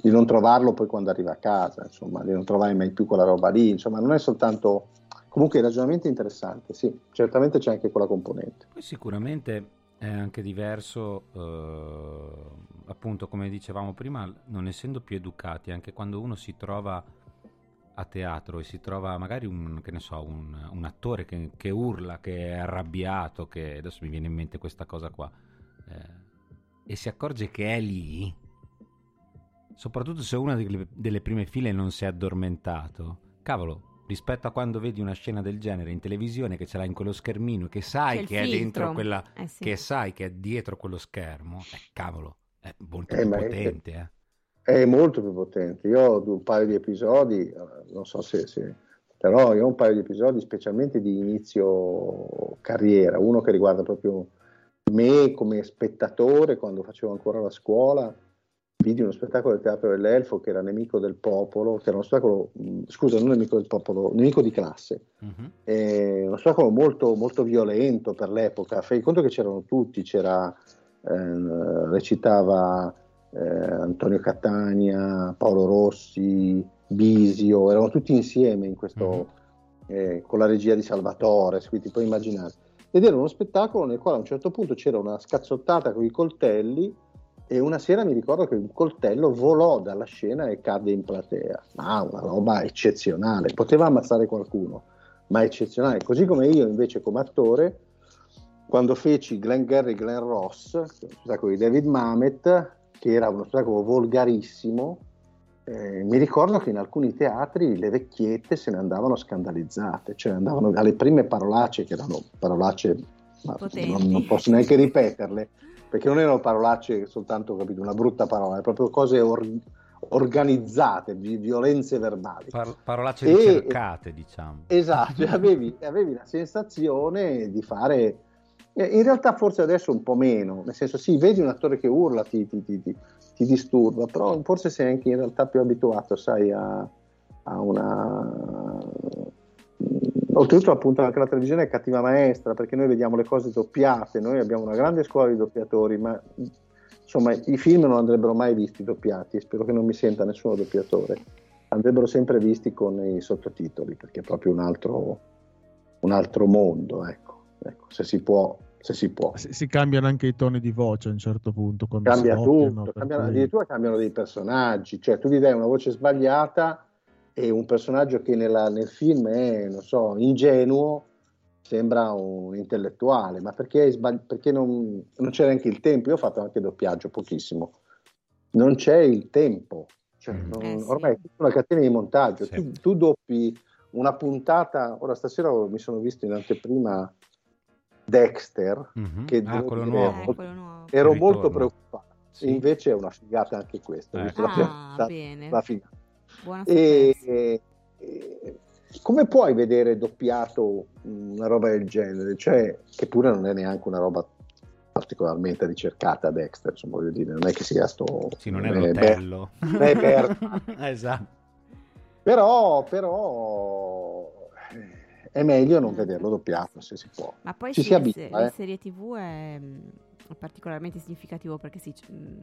S6: di non, trovarlo poi quando arriva a casa, insomma, di non trovare mai più quella roba lì, insomma, non è soltanto... Comunque il ragionamento è interessante, sì, certamente c'è anche quella componente.
S3: Poi sicuramente è anche diverso, eh, appunto come dicevamo prima, non essendo più educati, anche quando uno si trova a teatro e si trova magari un, so, un, un attore che, che urla, che è arrabbiato, che adesso mi viene in mente questa cosa qua, eh, e si accorge che è lì, soprattutto se una delle, prime file non si è addormentato, cavolo, rispetto a quando vedi una scena del genere in televisione che ce l'hai in quello schermino e che sai che è
S5: filtro.
S3: dentro quella
S5: Eh sì.
S3: che sai che è dietro quello schermo, eh, cavolo, è molto
S6: Eh,
S3: più
S6: ma è-
S3: potente, eh.
S6: È molto più potente. Io ho un paio di episodi, eh, non so se, se- però io ho un paio di episodi specialmente di inizio carriera, uno che riguarda proprio me come spettatore quando facevo ancora la scuola, vidi uno spettacolo del Teatro dell'Elfo che era nemico del popolo, che era uno spettacolo, scusa, non nemico del popolo, nemico di classe.
S3: Mhm.
S6: È uno spettacolo molto, molto violento per l'epoca. Fai conto che c'erano tutti, c'era, eh, recitava eh, Antonio Catania, Paolo Rossi, Bisio, erano tutti insieme in questo, eh, con la regia di Salvatore, quindi puoi immaginare. Ed era uno spettacolo nel quale a un certo punto c'era una scazzottata con i coltelli e una sera mi ricordo che un coltello volò dalla scena e cadde in platea. Ma una roba eccezionale, poteva ammazzare qualcuno, ma eccezionale. Così come io invece come attore, quando feci Glenn Gary Glenn Ross, uno spettacolo di David Mamet, che era uno spettacolo volgarissimo, eh, mi ricordo che in alcuni teatri le vecchiette se ne andavano scandalizzate, cioè andavano alle prime parolacce, che erano parolacce, ma non, non posso neanche ripeterle, perché non erano parolacce soltanto, capito, una brutta parola, erano proprio cose or- organizzate, vi- violenze verbali.
S3: Par- parolacce
S6: E-
S3: ricercate, diciamo.
S6: Esatto, avevi, avevi la sensazione di fare. eh, In realtà, forse adesso un po' meno, nel senso, sì, vedi un attore che urla, ti, ti- ti- ti- disturba, però forse sei anche in realtà più abituato, sai, a, a una. Oltretutto, appunto, anche la televisione è cattiva maestra perché noi vediamo le cose doppiate. Noi abbiamo una grande scuola di doppiatori, ma insomma, i film non andrebbero mai visti doppiati. Spero che non mi senta nessuno doppiatore andrebbero sempre visti con i sottotitoli perché è proprio un altro, un altro mondo ecco. Ecco, se si può se si può
S4: Si, si cambiano anche i toni di voce a un certo punto. Quando
S6: cambia tutto
S4: per
S6: cambiano-
S4: cui-
S6: addirittura cambiano dei personaggi cioè tu gli dai una voce sbagliata e un personaggio che nella- nel film è non so ingenuo sembra un intellettuale ma perché, sbagli- perché non, non c'è neanche il tempo io ho fatto anche doppiaggio pochissimo non c'è il tempo cioè,
S3: Mm.
S6: non-
S5: Eh, sì.
S6: ormai è tutta una catena di montaggio
S3: Sì.
S6: tu, tu doppi una puntata ora stasera mi sono visto in anteprima Dexter
S3: Mhm.
S6: che
S3: ah, quello
S6: dire-
S3: nuovo.
S5: Eh, quello nuovo.
S6: ero molto preoccupato
S3: Sì.
S6: invece è una figata anche questa la prima
S5: Ah,
S6: puntata,
S5: bene.
S6: una figata.
S5: Buona
S6: E, e- e- come puoi vedere doppiato una roba del genere? Cioè, che pure non è neanche una roba particolarmente ricercata Dexter, insomma, voglio dire, non è che sia sto...
S3: Sì, non è l'hotello.
S6: non è Bergman.
S3: esatto.
S6: però, però eh, è meglio non vederlo doppiato se si può.
S5: Ma poi
S6: Ci
S5: sì,
S6: si abitua,
S5: le
S6: eh.
S5: serie TV è, mm, è particolarmente significativo perché sì, mm,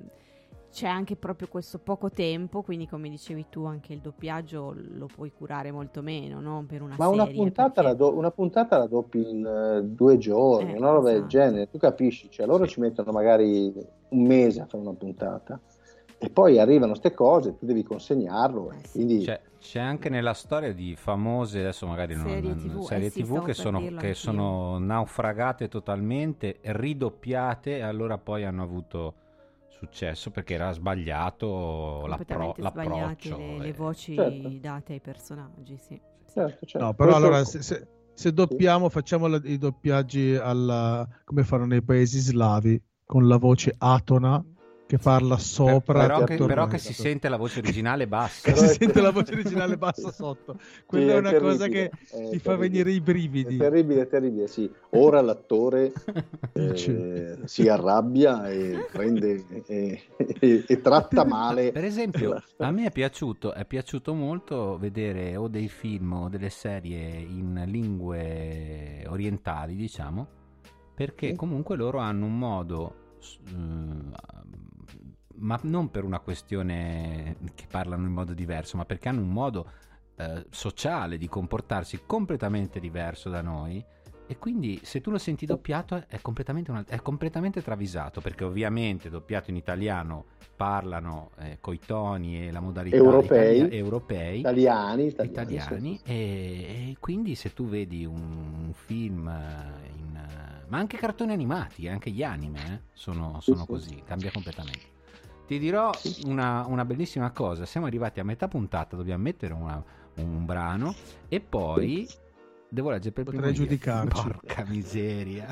S5: c'è anche proprio questo poco tempo, quindi come dicevi tu anche il doppiaggio lo puoi curare molto meno, no? Per una
S6: Ma una
S5: serie.
S6: puntata,
S5: perché-
S6: la do- una puntata la doppi in eh, due giorni,
S5: Eh,
S6: una roba del
S5: esatto.
S6: genere, tu capisci? Cioè, loro
S3: Sì.
S6: ci mettono magari un mese a fare una puntata e poi arrivano queste cose, tu devi consegnarlo.
S5: Eh, sì.
S6: quindi
S3: C'è, c'è anche nella storia di famose, adesso magari non,
S5: Serie
S3: non-
S5: TV, eh
S3: serie
S5: sì,
S3: TV che, sono, che sono naufragate totalmente, ridoppiate e allora poi hanno avuto successo perché era sbagliato l'appro- l'approccio.
S5: le,
S3: e-
S5: le voci
S6: Certo.
S5: date ai personaggi, sì. Sì.
S6: certo, certo.
S4: No, però
S6: Questo-
S4: allora se, se- se doppiamo, facciamo la- i doppiaggi alla, come fanno nei paesi slavi, con la voce atona che parla sopra.
S3: però,
S4: tutto
S3: che, però che si sente la voce originale bassa.
S4: Che si sente la voce originale bassa sotto. Quella
S6: Sì,
S4: è una
S6: terribile,
S4: cosa che
S6: è
S4: ti fa venire i
S6: È
S4: brividi.
S6: terribile, è terribile, sì. Ora l'attore eh, si arrabbia e prende e, e- e tratta male.
S3: Per esempio, a me è piaciuto, è piaciuto molto vedere o dei film o delle serie in lingue orientali, diciamo, perché
S6: Sì.
S3: comunque loro hanno un modo, eh, ma non per una questione che parlano in modo diverso, ma perché hanno un modo eh, sociale di comportarsi completamente diverso da noi. e quindi se tu lo senti doppiato è completamente, una- è completamente travisato perché ovviamente doppiato in italiano parlano eh, coi toni e la modalità
S6: Europei.
S3: italia- europei
S6: Italiani, italiani,
S3: italiani
S6: sì.
S3: e, e quindi se tu vedi un, un film eh, in, ma anche cartoni animati anche gli anime eh, sono,
S6: Sì,
S3: sono
S6: sì.
S3: così cambia completamente ti dirò una, una bellissima cosa siamo arrivati a metà puntata dobbiamo mettere una- un brano e poi devo leggere per
S4: Potrei
S3: primo io.
S4: giudicarci.
S3: porca miseria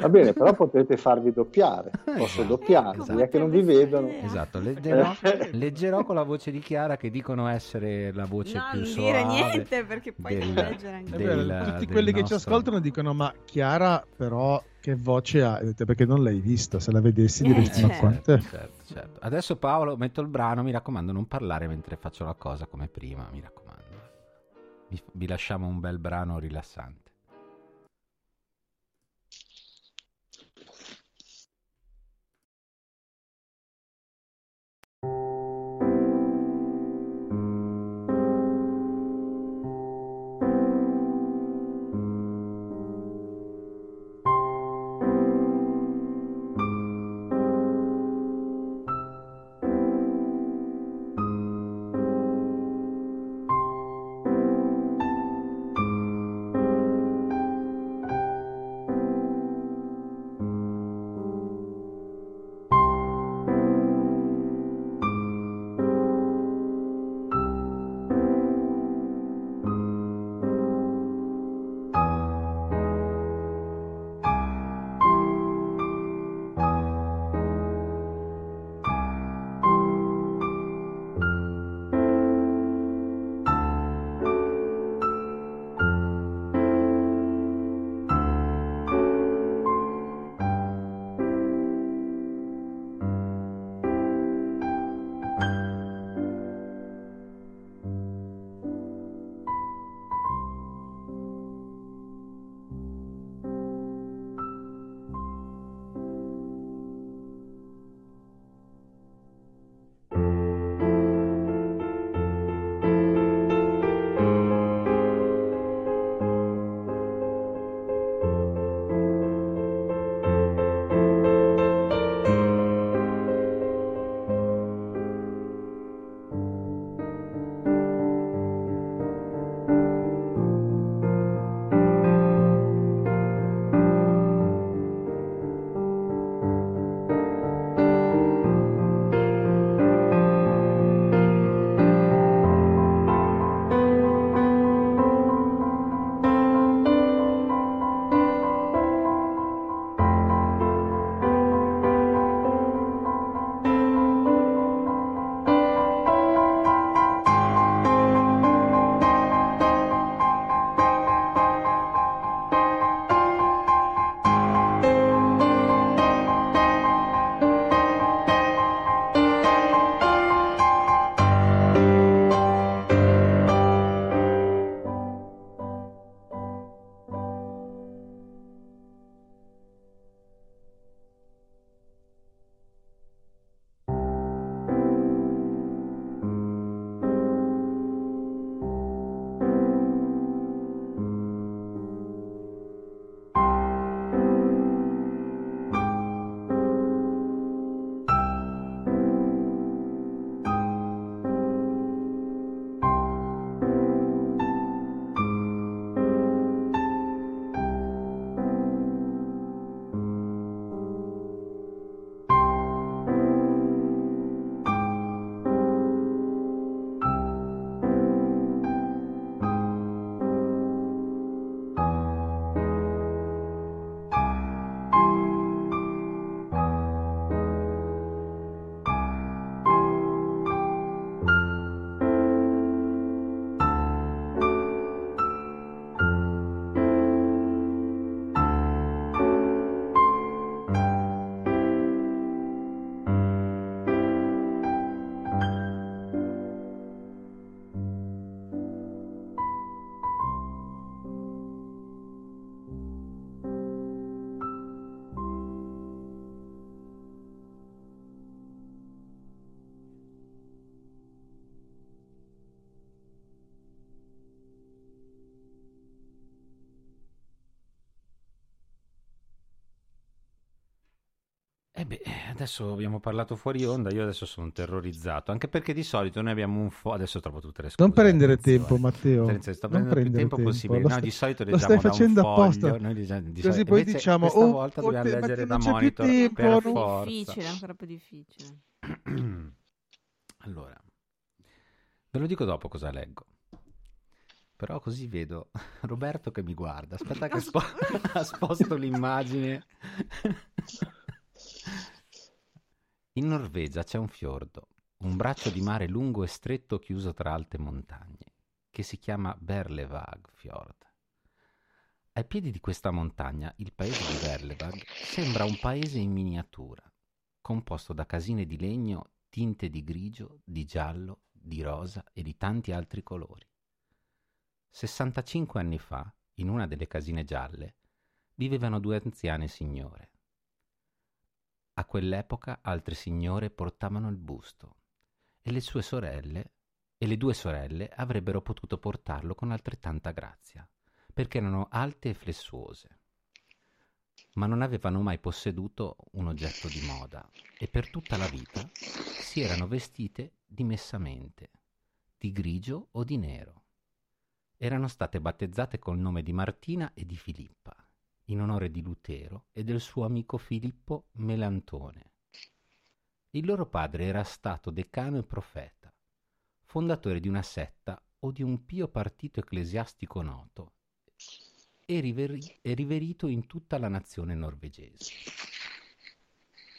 S6: Va bene, però potete farvi doppiare. Posso
S3: Esatto.
S6: doppiarvi,
S5: Ecco,
S6: ya che non vi vedono.
S3: esatto leggerò, leggerò con la voce di Chiara che dicono essere la voce
S5: non
S3: più
S5: dire
S3: suave
S5: niente perché poi
S3: del-
S5: devi leggere anche
S4: È
S3: del-
S4: vero, tutti
S3: del
S4: quelli che ci ascoltano dicono: Ma Chiara, però, che voce ha? Perché non l'hai vista? Se la vedessi,
S5: Eh,
S4: diresti: Ma
S5: certo.
S4: quante?
S3: certo, certo. Adesso Paolo metto il brano, mi raccomando, non parlare mentre faccio la cosa come prima, mi raccomando. Vi, vi lasciamo un bel brano rilassante. Eh beh, adesso abbiamo parlato fuori onda, io adesso sono terrorizzato, anche perché di solito noi abbiamo un fo... adesso trovo tutte le scuse.
S4: Non prendere tempo, Matteo.
S3: Attenzione, sto
S4: Non
S3: prendendo più
S4: prendere
S3: tempo,
S4: tempo.
S3: possibile.
S4: Lo
S3: No, di solito
S4: lo
S3: leggiamo
S4: stai
S3: da un
S4: facendo
S3: foglio,
S4: apposta.
S3: noi leggiamo- di
S4: Così poi diciamo,
S3: questa
S4: oh,
S3: volta
S4: oh,
S3: dobbiamo
S4: te-
S3: leggere da
S4: non c'è più
S3: monitor
S4: tempo,
S3: per
S4: non-
S3: forza.
S5: Difficile, ancora più difficile.
S3: Allora, ve lo dico dopo cosa leggo. Però così vedo Roberto che mi guarda. Aspetta che spo- sposto l'immagine. In Norvegia c'è un fiordo, un braccio di mare lungo e stretto chiuso tra alte montagne, che si chiama Berlevag Fjord. Ai piedi di questa montagna, il paese di Berlevag sembra un paese in miniatura, composto da casine di legno tinte di grigio, di giallo, di rosa e di tanti altri colori. 65 anni fa, in una delle casine gialle, vivevano due anziane signore. A quell'epoca altre signore portavano il busto e le sue sorelle e le due sorelle avrebbero potuto portarlo con altrettanta grazia, perché erano alte e flessuose. Ma non avevano mai posseduto un oggetto di moda e per tutta la vita si erano vestite dimessamente, di grigio o di nero. Erano state battezzate col nome di Martina e di Filippa, in onore di Lutero e del suo amico Filippo Melantone. Il loro padre era stato decano e profeta, fondatore di una setta o di un pio partito ecclesiastico noto e, riveri- riverito in tutta la nazione norvegese.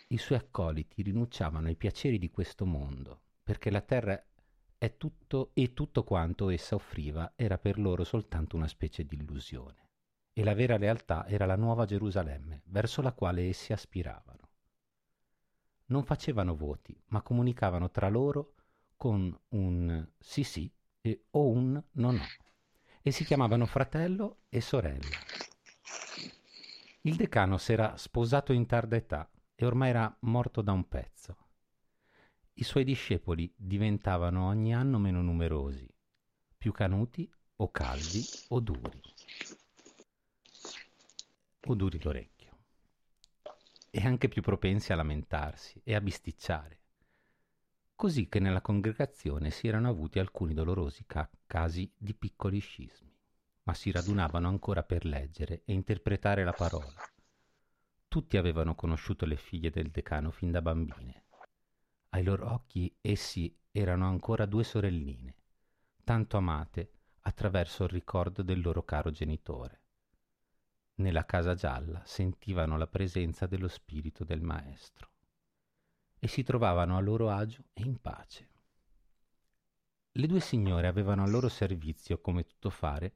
S3: I suoi accoliti rinunciavano ai piaceri di questo mondo, perché la terra è tutto e tutto quanto essa offriva era per loro soltanto una specie di illusione e la vera realtà era la nuova Gerusalemme, verso la quale essi aspiravano. Non facevano voti, ma comunicavano tra loro con un sì sì e, o un no no, e si chiamavano fratello e sorella. Il decano s'era sposato in tarda età e ormai era morto da un pezzo. I suoi discepoli diventavano ogni anno meno numerosi, più canuti o calvi o duri o duri l'orecchio, e anche più propensi a lamentarsi e a bisticciare, così che nella congregazione si erano avuti alcuni dolorosi ca- casi di piccoli scismi, ma si radunavano ancora per leggere e interpretare la parola. Tutti avevano conosciuto le figlie del decano fin da bambine. Ai loro occhi essi erano ancora due sorelline, tanto amate attraverso il ricordo del loro caro genitore nella casa gialla sentivano la presenza dello spirito del maestro e si trovavano a loro agio e in pace. Le due signore avevano al loro servizio, come tuttofare,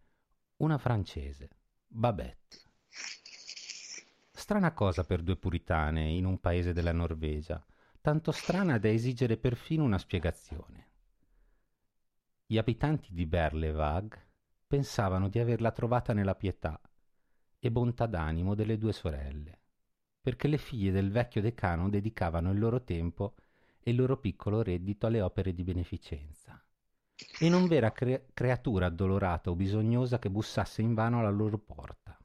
S3: una francese, Babette. Strana cosa per due puritane in un paese della Norvegia, tanto strana da esigere perfino una spiegazione. Gli abitanti di Berlevag pensavano di averla trovata nella pietà e bontà d'animo delle due sorelle, perché le figlie del vecchio decano dedicavano il loro tempo e il loro piccolo reddito alle opere di beneficenza, e non vera cre- creatura addolorata o bisognosa che bussasse invano alla loro porta.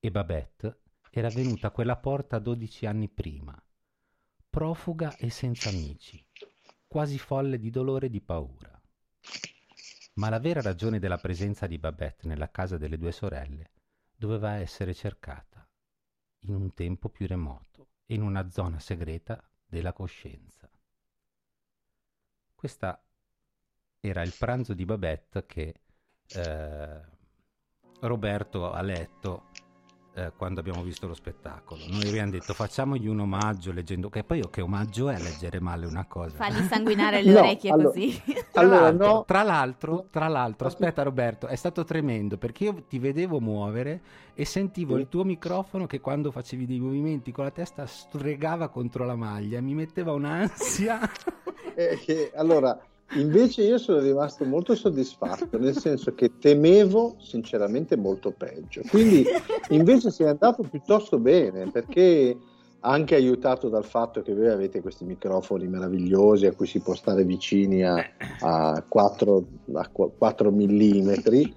S3: E Babette era venuta a quella porta dodici anni prima, profuga e senza amici, quasi folle di dolore e di paura. Ma la vera ragione della presenza di Babette nella casa delle due sorelle doveva essere cercata in un tempo più remoto, in una zona segreta della coscienza. Questa era il pranzo di Babette che eh, Roberto ha letto eh, quando abbiamo visto lo spettacolo. Noi abbiamo detto facciamogli un omaggio leggendo, che poi che omaggio è leggere male una cosa.
S5: Fagli sanguinare le
S6: No,
S5: orecchie
S6: allora-
S5: così.
S3: Tra
S6: Allora,
S3: l'altro,
S6: no.
S3: tra l'altro, tra l'altro, aspetta Roberto, è stato tremendo perché io ti vedevo muovere e sentivo
S6: Sì.
S3: il tuo microfono che quando facevi dei movimenti con la testa stregava contro la maglia, mi metteva un'ansia.
S6: Eh, che- allora, invece io sono rimasto molto soddisfatto, nel senso che temevo sinceramente molto peggio. Quindi invece sei andato piuttosto bene, perché anche aiutato dal fatto che voi avete questi microfoni meravigliosi a cui si può stare vicini a, a 4, a 4 millimetri,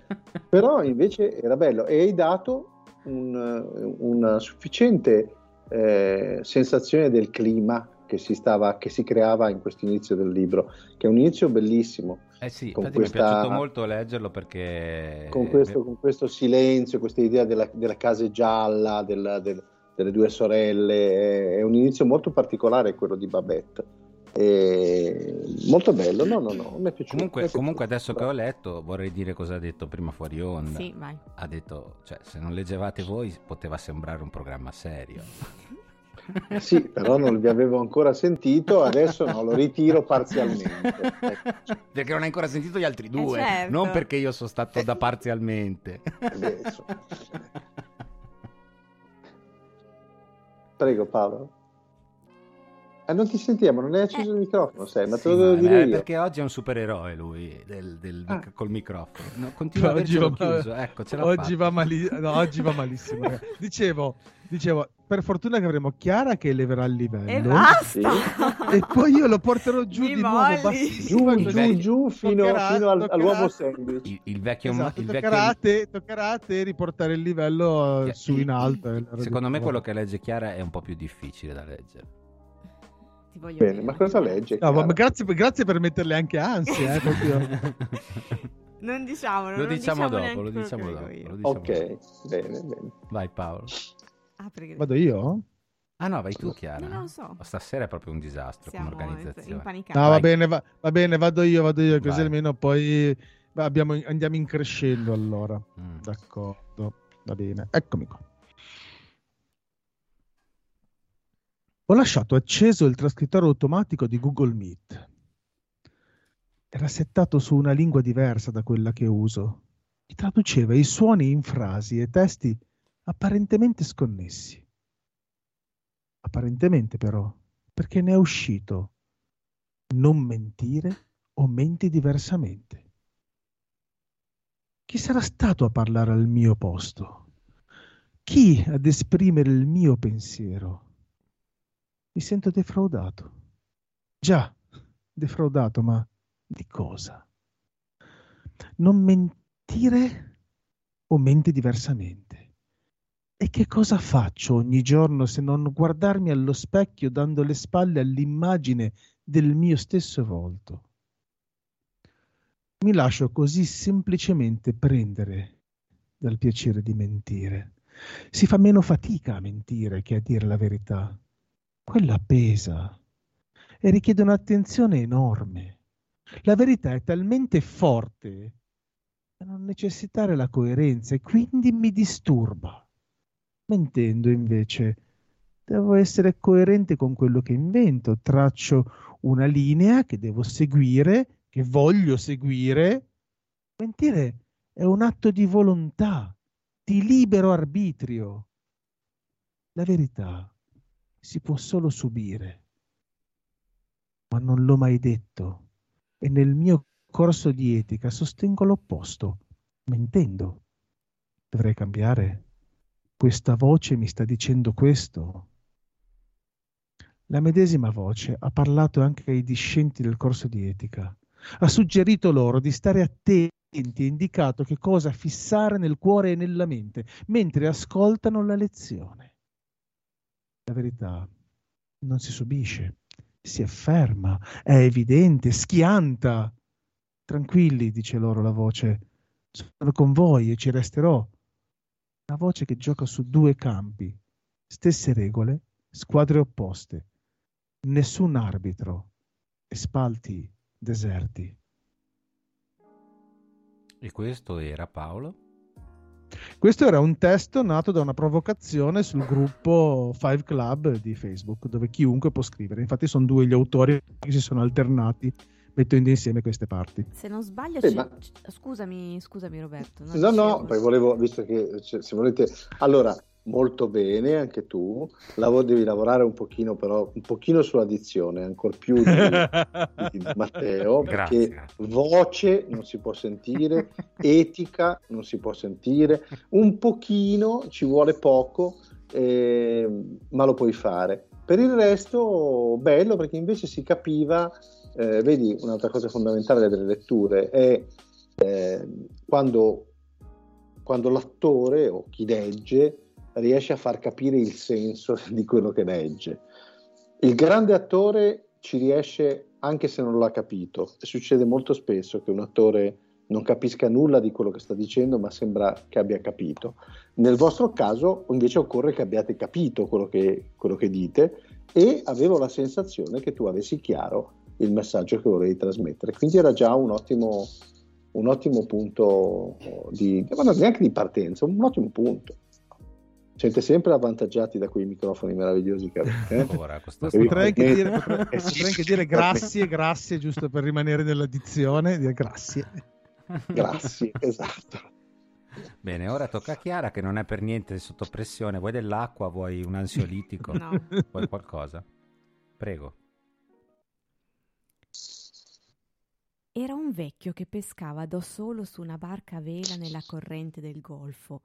S6: però invece era bello e hai dato un, una sufficiente eh, sensazione del clima che si, stava, che si creava in questo inizio del libro, che è un inizio bellissimo.
S3: Eh sì,
S6: Con
S3: infatti
S6: questa-
S3: mi è piaciuto molto leggerlo perché...
S6: Con questo, con questo silenzio, questa idea della, della casa gialla, della- del- delle due sorelle, è, è un inizio molto particolare quello di Babette. E molto bello, no, no, no, mi è piaciuto.
S3: Comunque,
S6: è
S3: comunque adesso che ho letto vorrei dire cosa ha detto prima fuori onda.
S5: Sì, vai.
S3: Ha detto, cioè, se non leggevate voi poteva sembrare un programma serio.
S6: Sì, però non vi avevo ancora sentito, adesso no, lo ritiro parzialmente.
S3: Perché non hai ancora sentito gli altri due,
S5: certo.
S3: non perché io sono stato da parzialmente.
S6: Adesso. Prego Paolo. Eh, non ti sentiamo, non hai acceso il microfono, sei, ma te
S3: Sì,
S6: lo devo dire
S3: eh,
S6: io.
S3: perché oggi è un supereroe lui del, del-
S6: Ah.
S3: col microfono. No, continua
S4: Oggi va-
S3: chiuso, ecco,
S4: oggi, va mali- no, oggi va malissimo. dicevo, dicevo, per fortuna che avremo Chiara che eleverà il livello.
S5: E basta!
S4: E poi io lo porterò giù
S5: Mi
S4: di nuovo.
S5: molli.
S4: bassissimo,
S6: Giù,
S4: così.
S6: giù, giù, fino,
S4: Toccherà-
S6: fino al-
S4: toccherà-
S6: all'uomo sandwich.
S3: Il, il vecchio...
S4: Esatto,
S3: il
S4: toccherà,
S3: vecchio
S4: a te, toccherà a te riportare il livello
S3: Chi-
S4: su in alto. eh,
S3: Secondo me quello che legge Chiara è un po' più difficile da leggere.
S5: Ti voglio
S6: Bene,
S5: bene.
S6: ma cosa legge?
S4: No, ma grazie, grazie per metterle anche ansia. Eh.
S5: Non diciamolo,
S3: Lo
S5: non
S3: diciamo dopo, lo diciamo dopo. lo diciamo
S6: Ok,
S3: dopo.
S6: bene, bene.
S3: Vai Paolo.
S5: Ah.
S4: Vado io?
S3: Ah no, vai tu Chiara.
S5: No, non lo so.
S3: Stasera è proprio un disastro
S5: Siamo
S3: come organizzazione.
S5: impanicati.
S4: No, va bene, va, va bene, vado io, vado io, così
S3: Vai.
S4: almeno poi abbiamo- andiamo in crescendo allora.
S3: Mm.
S4: D'accordo, va bene. Eccomi qua. Ho lasciato acceso il trascrittore automatico di Google Meet. Era settato su una lingua diversa da quella che uso. Mi traduceva i suoni in frasi e testi apparentemente sconnessi. Apparentemente però, perché ne è uscito non mentire o menti diversamente. Chi sarà stato a parlare al mio posto? Chi ad esprimere il mio pensiero? Mi sento defraudato. Già, defraudato, ma di cosa? Non mentire o menti diversamente? E che cosa faccio ogni giorno se non guardarmi allo specchio dando le spalle all'immagine del mio stesso volto? Mi lascio così semplicemente prendere dal piacere di mentire. Si fa meno fatica a mentire che a dire la verità. Quella pesa e richiede un'attenzione enorme. La verità è talmente forte da non necessitare la coerenza e quindi mi disturba. Mentendo invece, devo essere coerente con quello che invento, traccio una linea che devo seguire, che voglio seguire. Mentire è un atto di volontà, di libero arbitrio. La verità si può solo subire, ma non l'ho mai detto e nel mio corso di etica sostengo l'opposto, mentendo. Dovrei cambiare? Questa voce mi sta dicendo questo? La medesima voce ha parlato anche ai discenti del corso di etica. Ha suggerito loro di stare attenti e indicato che cosa fissare nel cuore e nella mente mentre ascoltano la lezione. La verità non si subisce, si afferma, è evidente, schianta. Tranquilli, dice loro la voce, sono con voi e ci resterò. Una voce che gioca su due campi, stesse regole, squadre opposte, nessun arbitro e spalti deserti.
S3: E questo era Paolo?
S4: Questo era un testo nato da una provocazione sul gruppo Five Club di Facebook, dove chiunque può scrivere. Infatti sono due gli autori che si sono alternati mettendo insieme queste parti.
S5: Se non sbaglio,
S6: Sì,
S5: c'è-
S6: ma-
S5: scusami, scusami Roberto.
S6: No, no, poi volevo, visto che cioè, se volete, allora, molto bene anche tu, Lav- devi lavorare un pochino però, un pochino sulla dizione, ancora più di, di Matteo,
S3: Grazie.
S6: perché voce non si può sentire, etica non si può sentire, un pochino ci vuole poco, eh, ma lo puoi fare. Per il resto, bello perché invece si capiva, eh, vedi, un'altra cosa fondamentale delle letture è eh, quando, quando l'attore o chi legge riesce a far capire il senso di quello che legge. Il grande attore ci riesce anche se non l'ha capito. Succede molto spesso che un attore non capisca nulla di quello che sta dicendo, ma sembra che abbia capito. Nel vostro caso invece occorre che abbiate capito quello che, quello che dite e avevo la sensazione che tu avessi chiaro il messaggio che volevi trasmettere. Quindi era già un ottimo, un ottimo punto di, ma neanche di partenza, un ottimo punto. Siete sempre avvantaggiati da quei microfoni meravigliosi che avete. Eh?
S4: Ora, potrei anche dire, potrei, potrei anche dire grazie, grazie, giusto per rimanere nell'addizione. Dire grazie.
S6: Grazie, esatto.
S3: Bene, ora tocca a Chiara che non è per niente sotto pressione. Vuoi dell'acqua? Vuoi un ansiolitico?
S5: No.
S3: Vuoi qualcosa? Prego.
S5: Era un vecchio che pescava da solo su una barca a vela nella corrente del Golfo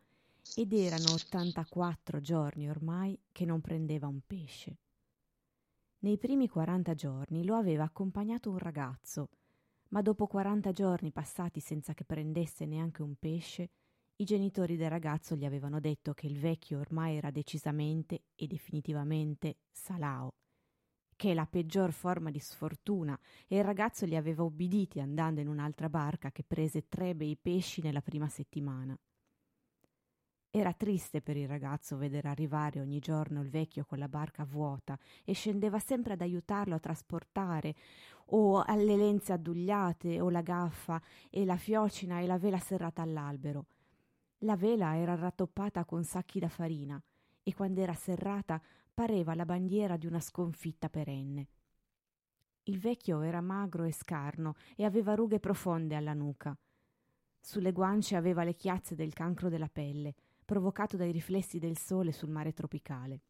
S5: ed erano 84 giorni ormai che non prendeva un pesce. Nei primi 40 giorni lo aveva accompagnato un ragazzo, ma dopo 40 giorni passati senza che prendesse neanche un pesce, i genitori del ragazzo gli avevano detto che il vecchio ormai era decisamente e definitivamente salao, che è la peggior forma di sfortuna, e il ragazzo li aveva ubbiditi andando in un'altra barca che prese tre bei pesci nella prima settimana. Era triste per il ragazzo vedere arrivare ogni giorno il vecchio con la barca vuota e scendeva sempre ad aiutarlo a trasportare o alle lenze addugliate o la gaffa e la fiocina e la vela serrata all'albero. La vela era rattoppata con sacchi da farina e quando era serrata pareva la bandiera di una sconfitta perenne. Il vecchio era magro e scarno e aveva rughe profonde alla nuca. Sulle guance aveva le chiazze del cancro della pelle provocato dai riflessi del sole sul mare tropicale.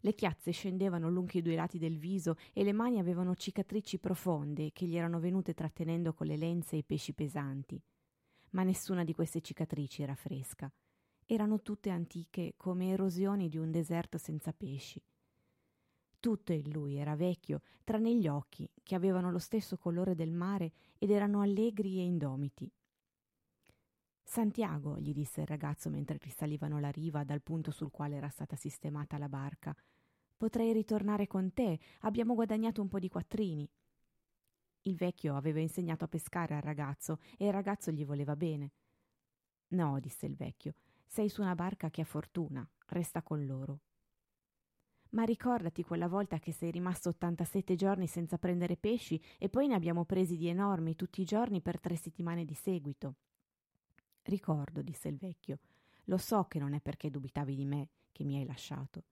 S5: Le chiazze scendevano lungo i due lati del viso e le mani avevano cicatrici profonde che gli erano venute trattenendo con le lenze i pesci pesanti. Ma nessuna di queste cicatrici era fresca. Erano tutte antiche come erosioni di un deserto senza pesci. Tutto in lui era vecchio, tranne gli occhi, che avevano lo stesso colore del mare ed erano allegri e indomiti. Santiago, gli disse il ragazzo mentre risalivano la riva dal punto sul quale era stata sistemata la barca. Potrei ritornare con te, abbiamo guadagnato un po' di quattrini. Il vecchio aveva insegnato a pescare al ragazzo e il ragazzo gli voleva bene. No, disse il vecchio, sei su una barca che ha fortuna, resta con loro. Ma ricordati quella volta che sei rimasto 87 giorni senza prendere pesci e poi ne abbiamo presi di enormi tutti i giorni per tre settimane di seguito. Ricordo, disse il vecchio, lo so che non è perché dubitavi di me che mi hai lasciato.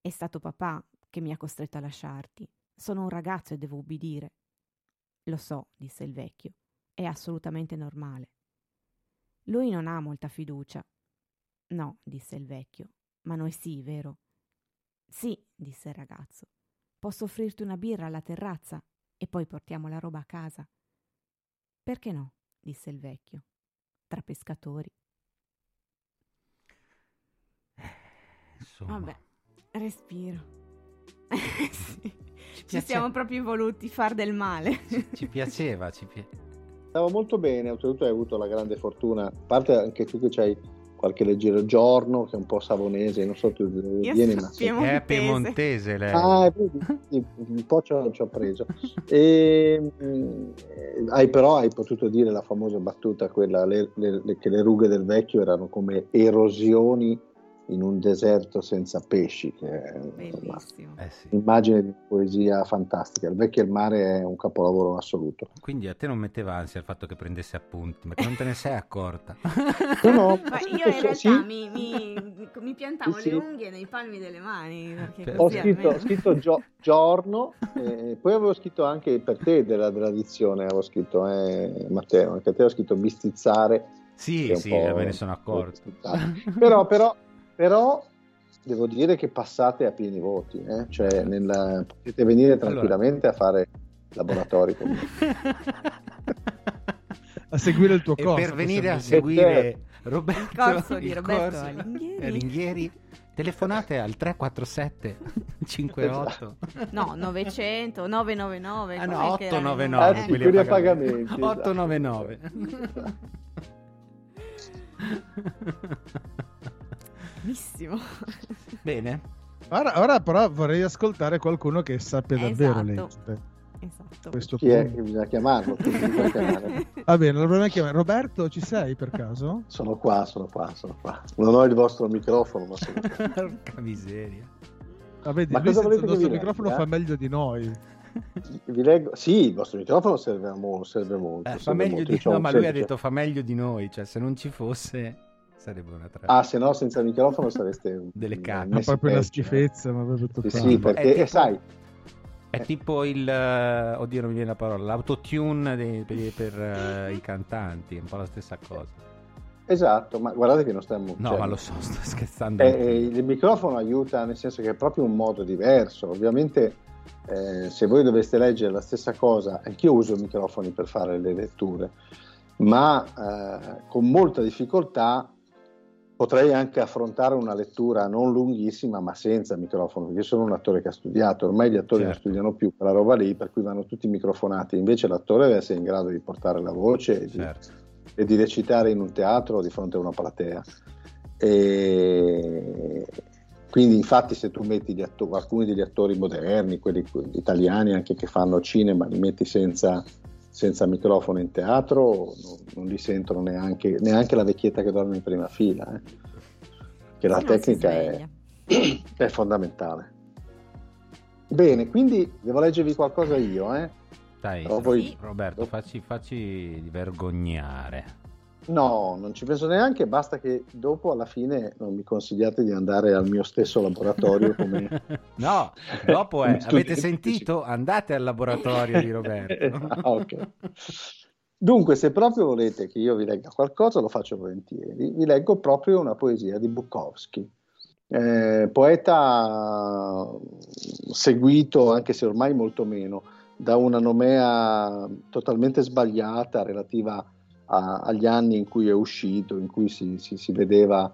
S5: È stato papà che mi ha costretto a lasciarti. Sono un ragazzo e devo ubbidire. Lo so, disse il vecchio, è assolutamente normale. Lui non ha molta fiducia. No, disse il vecchio, ma noi sì, vero? Sì, disse il ragazzo. Posso offrirti una birra alla terrazza e poi portiamo la roba a casa. Perché no? disse il vecchio tra pescatori.
S3: Insomma.
S5: Vabbè, respiro. sì. Ci,
S3: Ci,
S5: siamo proprio voluti far del male.
S3: ci, ci piaceva, ci piaceva.
S6: Stava molto bene, oltretutto hai avuto la grande fortuna, a parte anche tu che c'hai qualche leggero giorno che è un po' savonese, non so tu
S5: Io
S6: vieni ma
S5: piemontese.
S3: È piemontese lei.
S6: Ah, un po' ci ho, ci ho preso. E, mh, hai però hai potuto dire la famosa battuta, quella le- le- le- che le rughe del vecchio erano come erosioni in un deserto senza pesci, che è.
S3: Eh sì.
S6: un'immagine di poesia fantastica. Il vecchio e il mare è un capolavoro assoluto.
S3: Quindi a te non metteva ansia il fatto che prendesse appunti, perché non te ne sei accorta.
S6: No, no,
S5: Ma io in realtà
S6: sì.
S5: mi, mi- mi piantavo
S6: Sì,
S5: le unghie nei palmi delle mani. Perché
S6: Ho scritto, ho scritto gio- giorno, eh, poi avevo scritto anche per te della, della dizione, avevo scritto eh, Matteo, anche a te ho scritto bistizzare.
S3: Sì, sì, me ne sono accorto.
S6: Però, però, però devo dire che passate a pieni voti, eh? cioè nella- potete venire tranquillamente a fare laboratori con me.
S4: a seguire il tuo
S3: e
S4: corso.
S3: per venire a seguire Roberto,
S5: Il corso di Roberto
S3: corso
S5: Alinghieri.
S3: Alinghieri, telefonate al 347 58
S5: No, 900, 999.
S3: Ah, no,
S5: com'è che erano?
S3: 899,
S6: Ah,
S5: Eh,
S6: sì,
S3: quelli
S6: quelli
S3: a
S6: pagamenti, esatto.
S3: 899.
S5: Benissimo.
S3: Bene.
S4: Ora, ora però vorrei ascoltare qualcuno che sappia davvero
S5: Esatto.
S4: leggere.
S5: Esatto.
S4: Questo
S6: Chi è
S4: punto.
S6: che bisogna chiamarlo?
S4: Va bene, allora chiamare. Roberto, ci sei per caso?
S6: Sono qua, sono qua, sono qua. Non ho il vostro microfono, ma sono qua.
S3: Porca miseria.
S4: Ah, vedi,
S6: Ma cosa volete
S4: il
S6: vi
S4: microfono
S6: legga?
S4: fa meglio di noi.
S6: Vi leggo. Sì, il vostro microfono serve, mo- serve molto.
S3: Eh, fa
S6: serve
S3: meglio
S6: molto.
S3: di
S6: c'ho
S3: no, ma lui ha
S6: semplice-
S3: detto fa meglio di noi, cioè se non ci fosse sarebbe una tra...
S6: Ah, se no, senza microfono sareste
S3: Delle cacche.
S4: Ma proprio una
S6: eh.
S4: schifezza, ma proprio
S6: Sì,
S4: totale.
S6: sì, perché
S3: È tipo-
S6: eh, sai,
S3: È tipo il... eh, oddio non mi viene la parola, l'autotune dei- per, per, eh, i cantanti, è un po' la stessa cosa.
S6: esatto, ma guardate che non stiamo...
S3: No,
S6: cioè,
S3: ma lo so, sto scherzando.
S6: eh, eh, il microfono aiuta nel senso che è proprio un modo diverso. Ovviamente, eh, se voi doveste leggere la stessa cosa, anch'io uso i microfoni per fare le letture, ma eh, con molta difficoltà potrei anche affrontare una lettura non lunghissima, ma senza microfono, perché io sono un attore che ha studiato. Ormai gli attori non
S3: Certo.
S6: studiano più quella roba lì, per cui vanno tutti microfonati. Invece l'attore deve essere in grado di portare la voce e di,
S3: Certo.
S6: e di recitare in un teatro di fronte a una platea. E quindi, infatti, se tu metti atto- alcuni degli attori moderni, quelli italiani anche che fanno cinema, li metti senza, senza microfono in teatro, non, non li sentono neanche, neanche la vecchietta che dorme in prima fila. eh. Che la
S5: si
S6: tecnica è, è fondamentale. Bene, quindi devo leggervi qualcosa io, eh?
S3: Dai,
S6: Però voi-
S5: Sì.
S3: Roberto, facci, facci vergognare.
S6: No, non ci penso neanche, basta che dopo alla fine non mi consigliate di andare al mio stesso laboratorio come...
S3: no, dopo è, avete sentito? Andate al laboratorio di Roberto.
S6: Ah, ok. Dunque, se proprio volete che io vi legga qualcosa, lo faccio volentieri. Vi leggo proprio una poesia di Bukowski, eh, poeta seguito, anche se ormai molto meno, da una nomea totalmente sbagliata relativa a- agli anni in cui è uscito, in cui si, si- si vedeva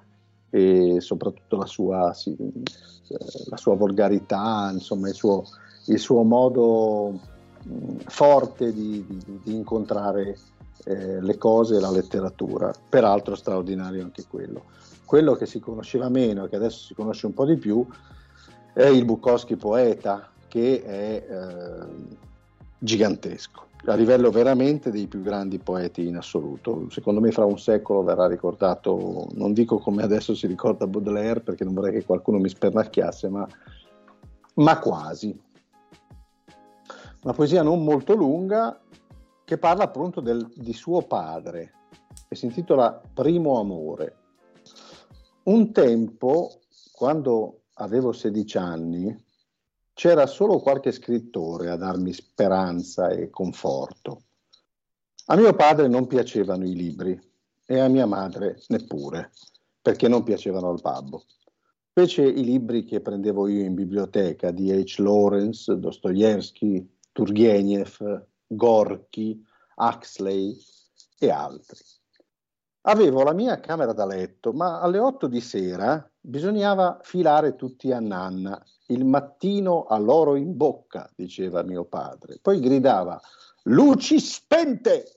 S6: e soprattutto la sua, si- eh, la sua volgarità, insomma il suo, il suo modo mh, forte di, di- di incontrare eh, le cose e la letteratura, peraltro straordinario anche quello. Quello che si conosceva meno e che adesso si conosce un po' di più è il Bukowski poeta, che è eh, gigantesco, a livello veramente dei più grandi poeti in assoluto. Secondo me fra un secolo verrà ricordato, non dico come adesso si ricorda Baudelaire, perché non vorrei che qualcuno mi spernacchiasse, ma, ma quasi. Una poesia non molto lunga che parla appunto del- di suo padre e si intitola Primo amore. Un tempo, quando avevo 16 anni, c'era solo qualche scrittore a darmi speranza e conforto. A mio padre non piacevano i libri e a mia madre neppure, perché non piacevano al babbo. Specie i libri che prendevo io in biblioteca di H. Lawrence, Dostoevsky, Turgenev, Gorky, Huxley e altri. Avevo la mia camera da letto, ma alle 8 di sera bisognava filare tutti a nanna. Il mattino all'oro in bocca, diceva mio padre. Poi gridava: Luci spente!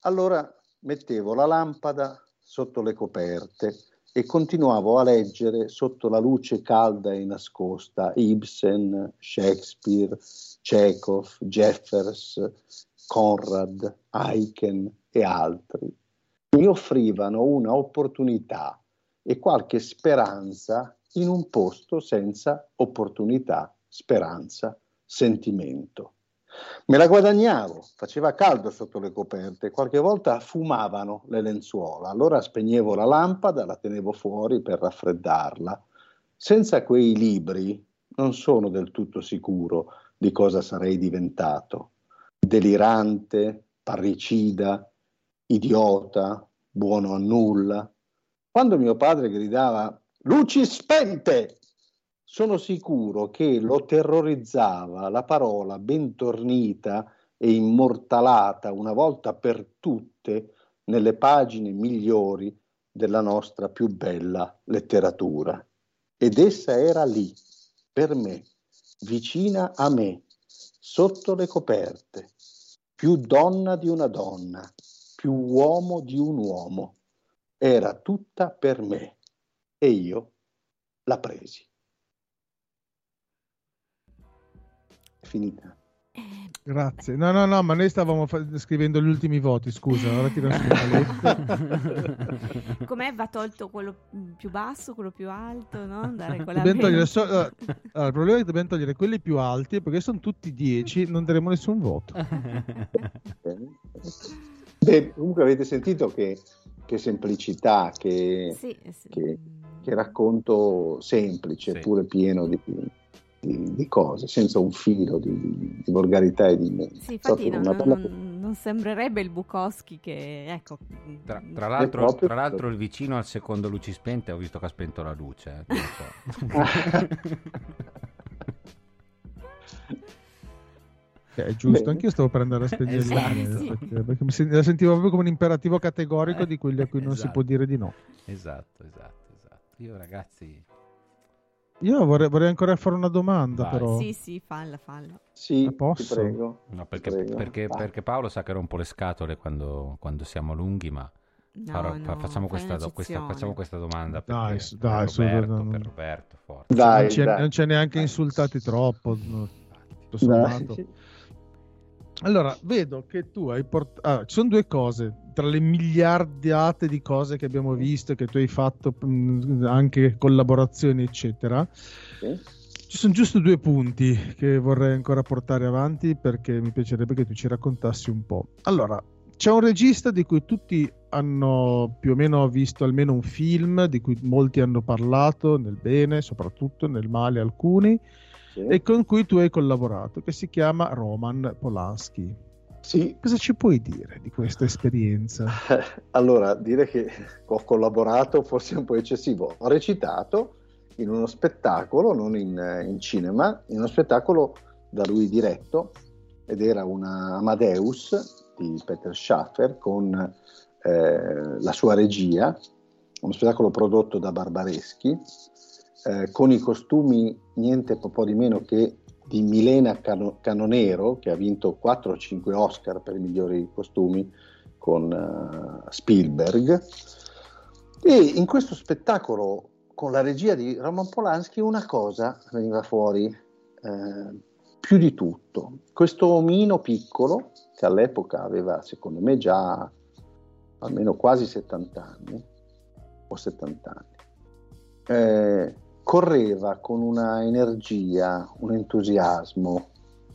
S6: Allora mettevo la lampada sotto le coperte e continuavo a leggere sotto la luce calda e nascosta Ibsen, Shakespeare, Chekhov, Jeffers, Conrad, Aiken e altri. Mi offrivano una opportunità e qualche speranza in un posto senza opportunità, speranza, sentimento. Me la guadagnavo, faceva caldo sotto le coperte, qualche volta fumavano le lenzuola, allora spegnevo la lampada, la tenevo fuori per raffreddarla. Senza quei libri non sono del tutto sicuro di cosa sarei diventato. Delirante, parricida, idiota, buono a nulla. Quando mio padre gridava luci spente, sono sicuro che lo terrorizzava la parola ben tornita e immortalata una volta per tutte nelle pagine migliori della nostra più bella letteratura. Ed essa era lì, per me, vicina a me, sotto le coperte, più donna di una donna, più uomo di un uomo. Era tutta per me. E io la presi. È finita.
S4: Grazie. No, no, no, ma noi stavamo fa- scrivendo gli ultimi voti, scusa, ora tira su
S5: Com'è? Va tolto quello più basso, quello più alto, no? Andare con la
S4: togliere so- allora, allora, il problema è che dobbiamo togliere quelli più alti perché sono tutti 10, non daremo nessun voto.
S6: Beh, comunque avete sentito che, che semplicità, che,
S5: Sì, sì.
S6: che- che racconto semplice,
S3: Sì.
S6: eppure pieno di, di- di cose, senza un filo di, di- di volgarità e di...
S5: Sì, infatti non,
S6: una bella-
S5: non- sembrerebbe il Bukowski che, ecco...
S3: Tra, tra l'altro,
S6: proprio-
S3: tra l'altro il vicino al secondo luci spente ho visto che ha spento la luce. eh.
S4: Eh, È giusto,
S6: Bene.
S4: anch'io stavo per andare a spegnere il
S3: Esatto.
S4: lume,
S5: Sì.
S4: perché, perché mi sen- la sentivo proprio come un imperativo categorico di quelli a cui non si
S3: Esatto.
S4: può dire di no.
S3: esatto, esatto, esatto. Io ragazzi...
S4: Io vorrei, vorrei ancora fare una domanda,
S3: Vai.
S4: però.
S5: Sì, sì, falla, falla.
S6: Sì,
S4: Ma posso?
S6: ti prego.
S3: No, perché,
S6: Prego,
S3: perché- perché Paolo sa che rompo le scatole quando, quando siamo lunghi, ma
S5: No,
S3: farò-
S5: no,
S3: fa- facciamo, questa, questa- facciamo questa domanda per,
S4: Dai, su- dai,
S3: per
S4: su,
S3: Roberto,
S4: no,
S3: per Roberto.
S6: Dai,
S4: non, c'è,
S6: dai.
S4: non c'è neanche insultati troppo. no, tutto
S6: Dai.
S4: sommato. Allora, vedo che tu hai portato... ci sono due cose, tra le miliardiate di cose che abbiamo visto, che tu hai fatto, anche collaborazioni, eccetera.
S6: Sì.
S4: Ci sono giusto due punti che vorrei ancora portare avanti perché mi piacerebbe che tu ci raccontassi un po'. Allora, c'è un regista di cui tutti hanno più o meno visto almeno un film, di cui molti hanno parlato, nel bene, soprattutto nel male alcuni,
S6: Sì.
S4: e con cui tu hai collaborato, che si chiama Roman Polanski.
S6: Sì,
S4: Cosa ci puoi dire di questa esperienza?
S6: allora dire che ho collaborato forse è un po' eccessivo. Ho recitato in uno spettacolo, non in, in cinema, in uno spettacolo da lui diretto ed era una Amadeus di Peter Schaffer con eh, la sua regia, uno spettacolo prodotto da Barbareschi, eh, con i costumi niente po' di meno che di Milena Cano- Canonero, che ha vinto 4 o 5 Oscar per i migliori costumi con eh, Spielberg. E in questo spettacolo, con la regia di Roman Polanski, una cosa veniva fuori eh, più di tutto. Questo omino piccolo, che all'epoca aveva, secondo me, già almeno quasi 70 anni, o 70 anni, eh, correva con una energia, un entusiasmo,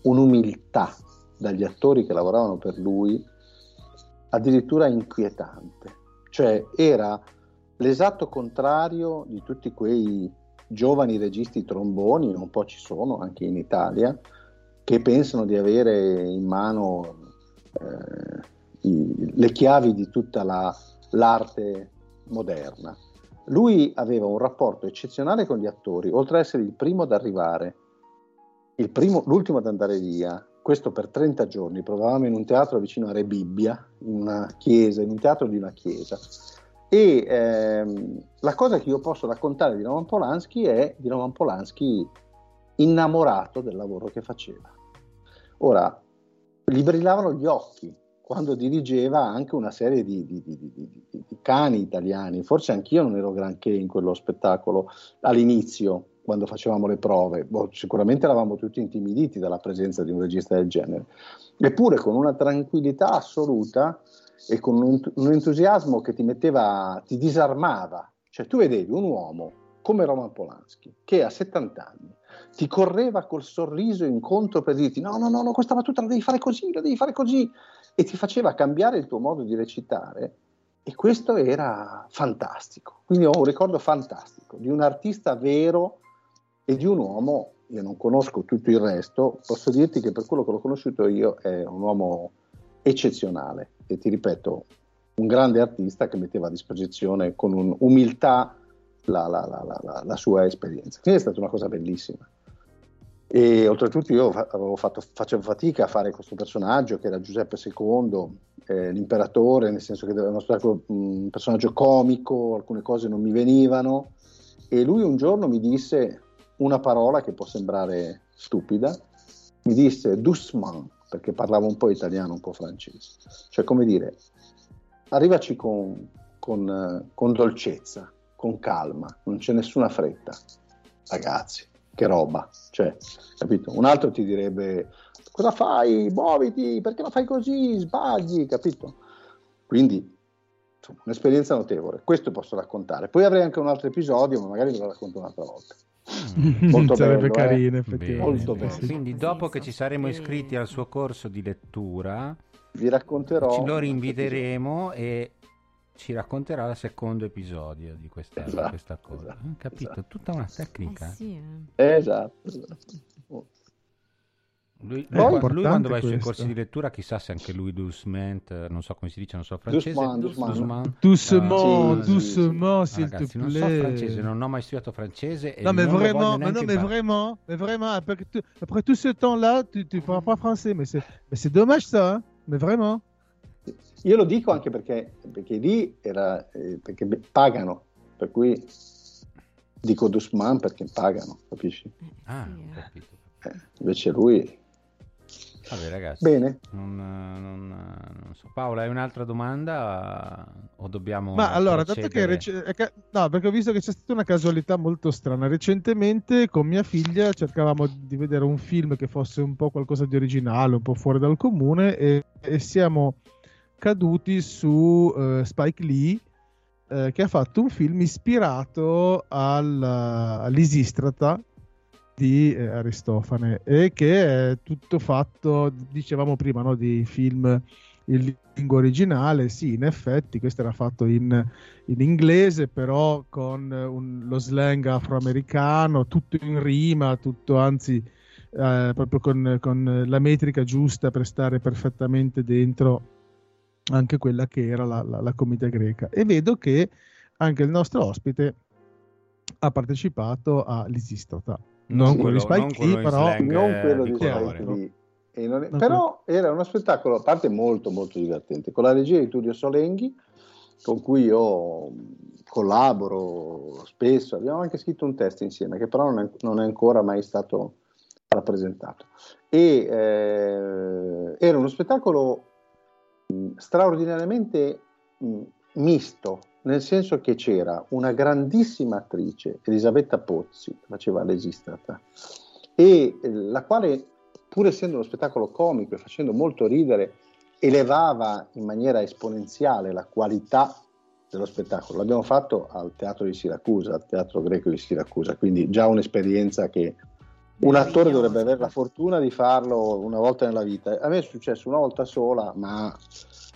S6: un'umiltà dagli attori che lavoravano per lui addirittura inquietante. Cioè era l'esatto contrario di tutti quei giovani registi tromboni, un po' ci sono anche in Italia, che pensano di avere in mano eh, i- le chiavi di tutta la- l'arte moderna. Lui aveva un rapporto eccezionale con gli attori, oltre ad essere il primo ad arrivare, primo- l'ultimo ad andare via. Questo per 30 giorni. Provavamo in un teatro vicino a Re Bibbia, in una chiesa, in un teatro di una chiesa. E ehm, la cosa che io posso raccontare di Roman Polanski è di Roman Polanski innamorato del lavoro che faceva. Ora, gli brillavano gli occhi quando dirigeva anche una serie di, di- di- di- cani italiani. Forse anch'io non ero granché in quello spettacolo all'inizio, quando facevamo le prove. Boh, sicuramente eravamo tutti intimiditi dalla presenza di un regista del genere. Eppure con una tranquillità assoluta e con un, un entusiasmo che ti metteva, ti disarmava. Cioè tu vedevi un uomo come Roman Polanski, che a 70 anni ti correva col sorriso incontro per dirti no, no, no, no, questa battuta la devi fare così, la devi fare così, e ti faceva cambiare il tuo modo di recitare. E questo era fantastico. Quindi ho un ricordo fantastico di un artista vero e di un uomo, io non conosco tutto il resto, posso dirti che per quello che l'ho conosciuto io è un uomo eccezionale e ti ripeto, un grande artista che metteva a disposizione con un'umiltà la, la, la, la, la sua esperienza. Quindi è stata una cosa bellissima. E oltretutto io fatto, facevo fatica a fare questo personaggio che era Giuseppe II, eh, l'imperatore, nel senso che era spettacolo, un personaggio comico, alcune cose non mi venivano. E lui un giorno mi disse una parola che può sembrare stupida, mi disse doucement, perché parlava un po' italiano, un po' francese, cioè come dire, arrivaci con, con, eh, con dolcezza, con calma, non c'è nessuna fretta. Ragazzi, che roba, cioè, capito? Un altro ti direbbe cosa fai? Muoviti, perché lo fai così? Sbagli, capito? Quindi insomma, un'esperienza notevole. Questo posso raccontare. Poi avrei anche un altro episodio, ma magari ve lo racconto un'altra volta.
S4: Mm. Molto Sarebbe
S6: bello, eh.
S4: carino,
S6: eh?
S4: effettivamente.
S6: Molto bello.
S3: Quindi dopo che ci saremo iscritti al suo corso di lettura,
S6: vi racconterò.
S3: Ci lo rinviteremo e ci racconterà il secondo episodio di questa,
S6: esatto,
S3: di questa cosa.
S6: Esatto,
S3: capito?
S6: Esatto.
S3: Tutta una tecnica.
S5: Eh sì, eh.
S6: Esatto. esatto.
S3: Lui, lui, lui quando va ai suoi corsi di lettura, chissà se anche lui doucement, eh, non so come si dice, non so francese.
S6: Ah, sì,
S4: doucement,
S6: sì,
S4: s'il te
S3: non so
S4: plaît.
S3: francese, non ho mai studiato francese.
S4: Non, mais
S3: lo
S4: vraiment, mais non, mais vraiment, mais vraiment, après, après tout ce temps-là, tu tu parles pas français, mais c'est dommage ça, hein mais vraiment.
S6: Io lo dico anche perché, perché lì era eh, perché pagano, per cui dico Dusman perché pagano, capisci?
S3: Ah,
S5: eh.
S3: capito.
S6: Eh, invece lui.
S3: Vabbè, ragazzi.
S6: Bene.
S3: Non, non, non so. Paola, hai un'altra domanda o dobbiamo
S4: Ma allora, dato che rec- no, perché ho visto che c'è stata una casualità molto strana. Recentemente con mia figlia cercavamo di vedere un film che fosse un po' qualcosa di originale, un po' fuori dal comune e, e siamo caduti su eh, Spike Lee eh, che ha fatto un film ispirato al, all'Isistrata di eh, Aristofane e che è tutto fatto, dicevamo prima, no, di film in lingua originale, sì, in effetti questo era fatto in, in inglese, però con un- lo slang afroamericano, tutto in rima, tutto anzi eh, proprio con, con la metrica giusta per stare perfettamente dentro anche quella che era la, la, la commedia greca. E vedo che anche il nostro ospite ha partecipato all'Isistrata. Non
S3: Non
S4: quello
S3: quello,
S4: di Spike
S3: non quello
S4: però-
S6: non
S3: eh,
S6: quello
S3: di.
S6: Spike Lee. E non però era uno spettacolo a parte molto molto divertente con la regia di Tullio Solenghi con cui io collaboro spesso abbiamo anche scritto un testo insieme che però non è, non è ancora mai stato rappresentato e eh, era uno spettacolo straordinariamente mh, misto nel senso che c'era una grandissima attrice Elisabetta Pozzi che faceva l'esistrata e eh, la quale pur essendo uno spettacolo comico e facendo molto ridere elevava in maniera esponenziale la qualità dello spettacolo. L'abbiamo fatto al teatro di Siracusa al teatro greco di Siracusa quindi già un'esperienza che un attore dovrebbe avere la fortuna di farlo una volta nella vita. A me è successo una volta sola ma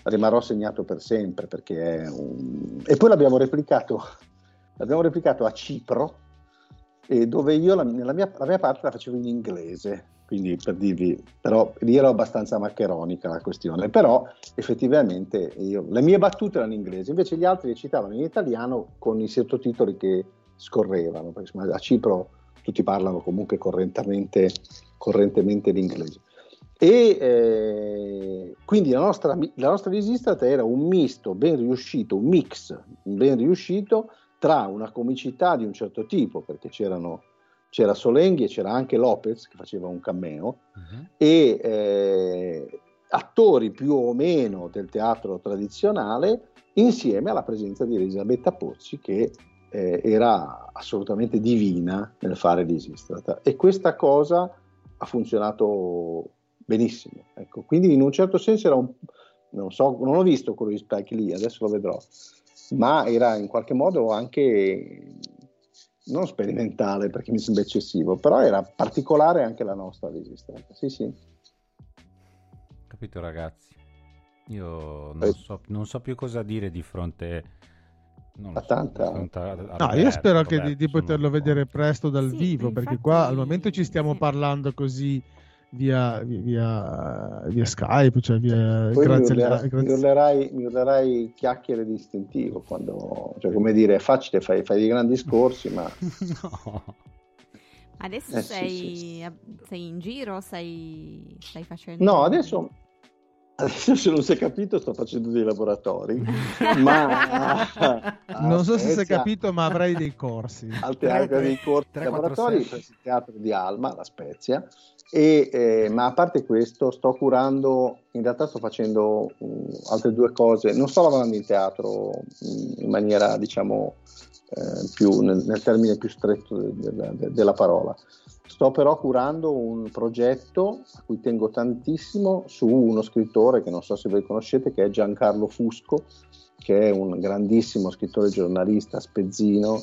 S6: rimarrò segnato per sempre perché è un... e poi l'abbiamo replicato l'abbiamo replicato a Cipro e dove io la, nella mia, la mia parte la facevo in inglese. Quindi per dirvi però lì ero abbastanza maccheronica la questione. Però effettivamente io, le mie battute erano in inglese invece gli altri recitavano in italiano con i sottotitoli che scorrevano perché a Cipro tutti parlano comunque correntemente, correntemente l'inglese e eh, quindi la nostra, la nostra Visistrata era un misto ben riuscito, un mix ben riuscito tra una comicità di un certo tipo, perché c'erano, c'era Solenghi e c'era anche Lopez che faceva un cameo,
S3: Mhm.
S6: e eh, attori più o meno del teatro tradizionale insieme alla presenza di Elisabetta Pozzi che eh, era assolutamente divina nel fare l'Isistrata e questa cosa ha funzionato benissimo ecco. quindi in un certo senso era un non so, non ho visto quello di Spike Lee, adesso lo vedrò ma era in qualche modo anche non sperimentale perché mi sembra eccessivo però era particolare anche la nostra Visistrata sì sì
S3: Capito ragazzi? Io
S6: Eh.
S3: non so, non so più cosa dire di fronte non lo
S6: A
S3: so,
S6: tanta-
S3: di fronte a- a
S4: No, io spero che di, di poterlo vedere presto dal
S5: Sì,
S4: vivo, perché
S5: infatti-
S4: qua al momento ci stiamo
S5: sì.
S4: parlando così via, via, via Skype, cioè via,
S6: Poi
S4: grazie,
S6: mi, urlerà-
S4: alla- grazie-
S6: mi urlerai, mi urlerai chiacchiere distintivo quando, cioè come dire, è facile, fai, fai dei grandi discorsi, ma
S3: no.
S5: Adesso
S6: Eh, sì,
S5: sei,
S6: sì,
S5: sei in giro? Stai facendo...
S6: no, adesso, adesso se non si è capito sto facendo dei laboratori, ma
S4: non so se si è capito, ma avrai dei corsi.
S6: al teatro dei corsi
S3: tre,
S6: laboratori
S3: quattro,
S6: presso il teatro di Alma, la Spezia, e, eh, ma a parte questo sto curando, in realtà sto facendo mm, altre due cose, non sto lavorando in teatro mm, in maniera diciamo eh, più nel, nel, termine più stretto de, de, de, della parola. Sto però curando un progetto a cui tengo tantissimo su uno scrittore che non so se voi conoscete, che è Giancarlo Fusco, che è un grandissimo scrittore giornalista spezzino.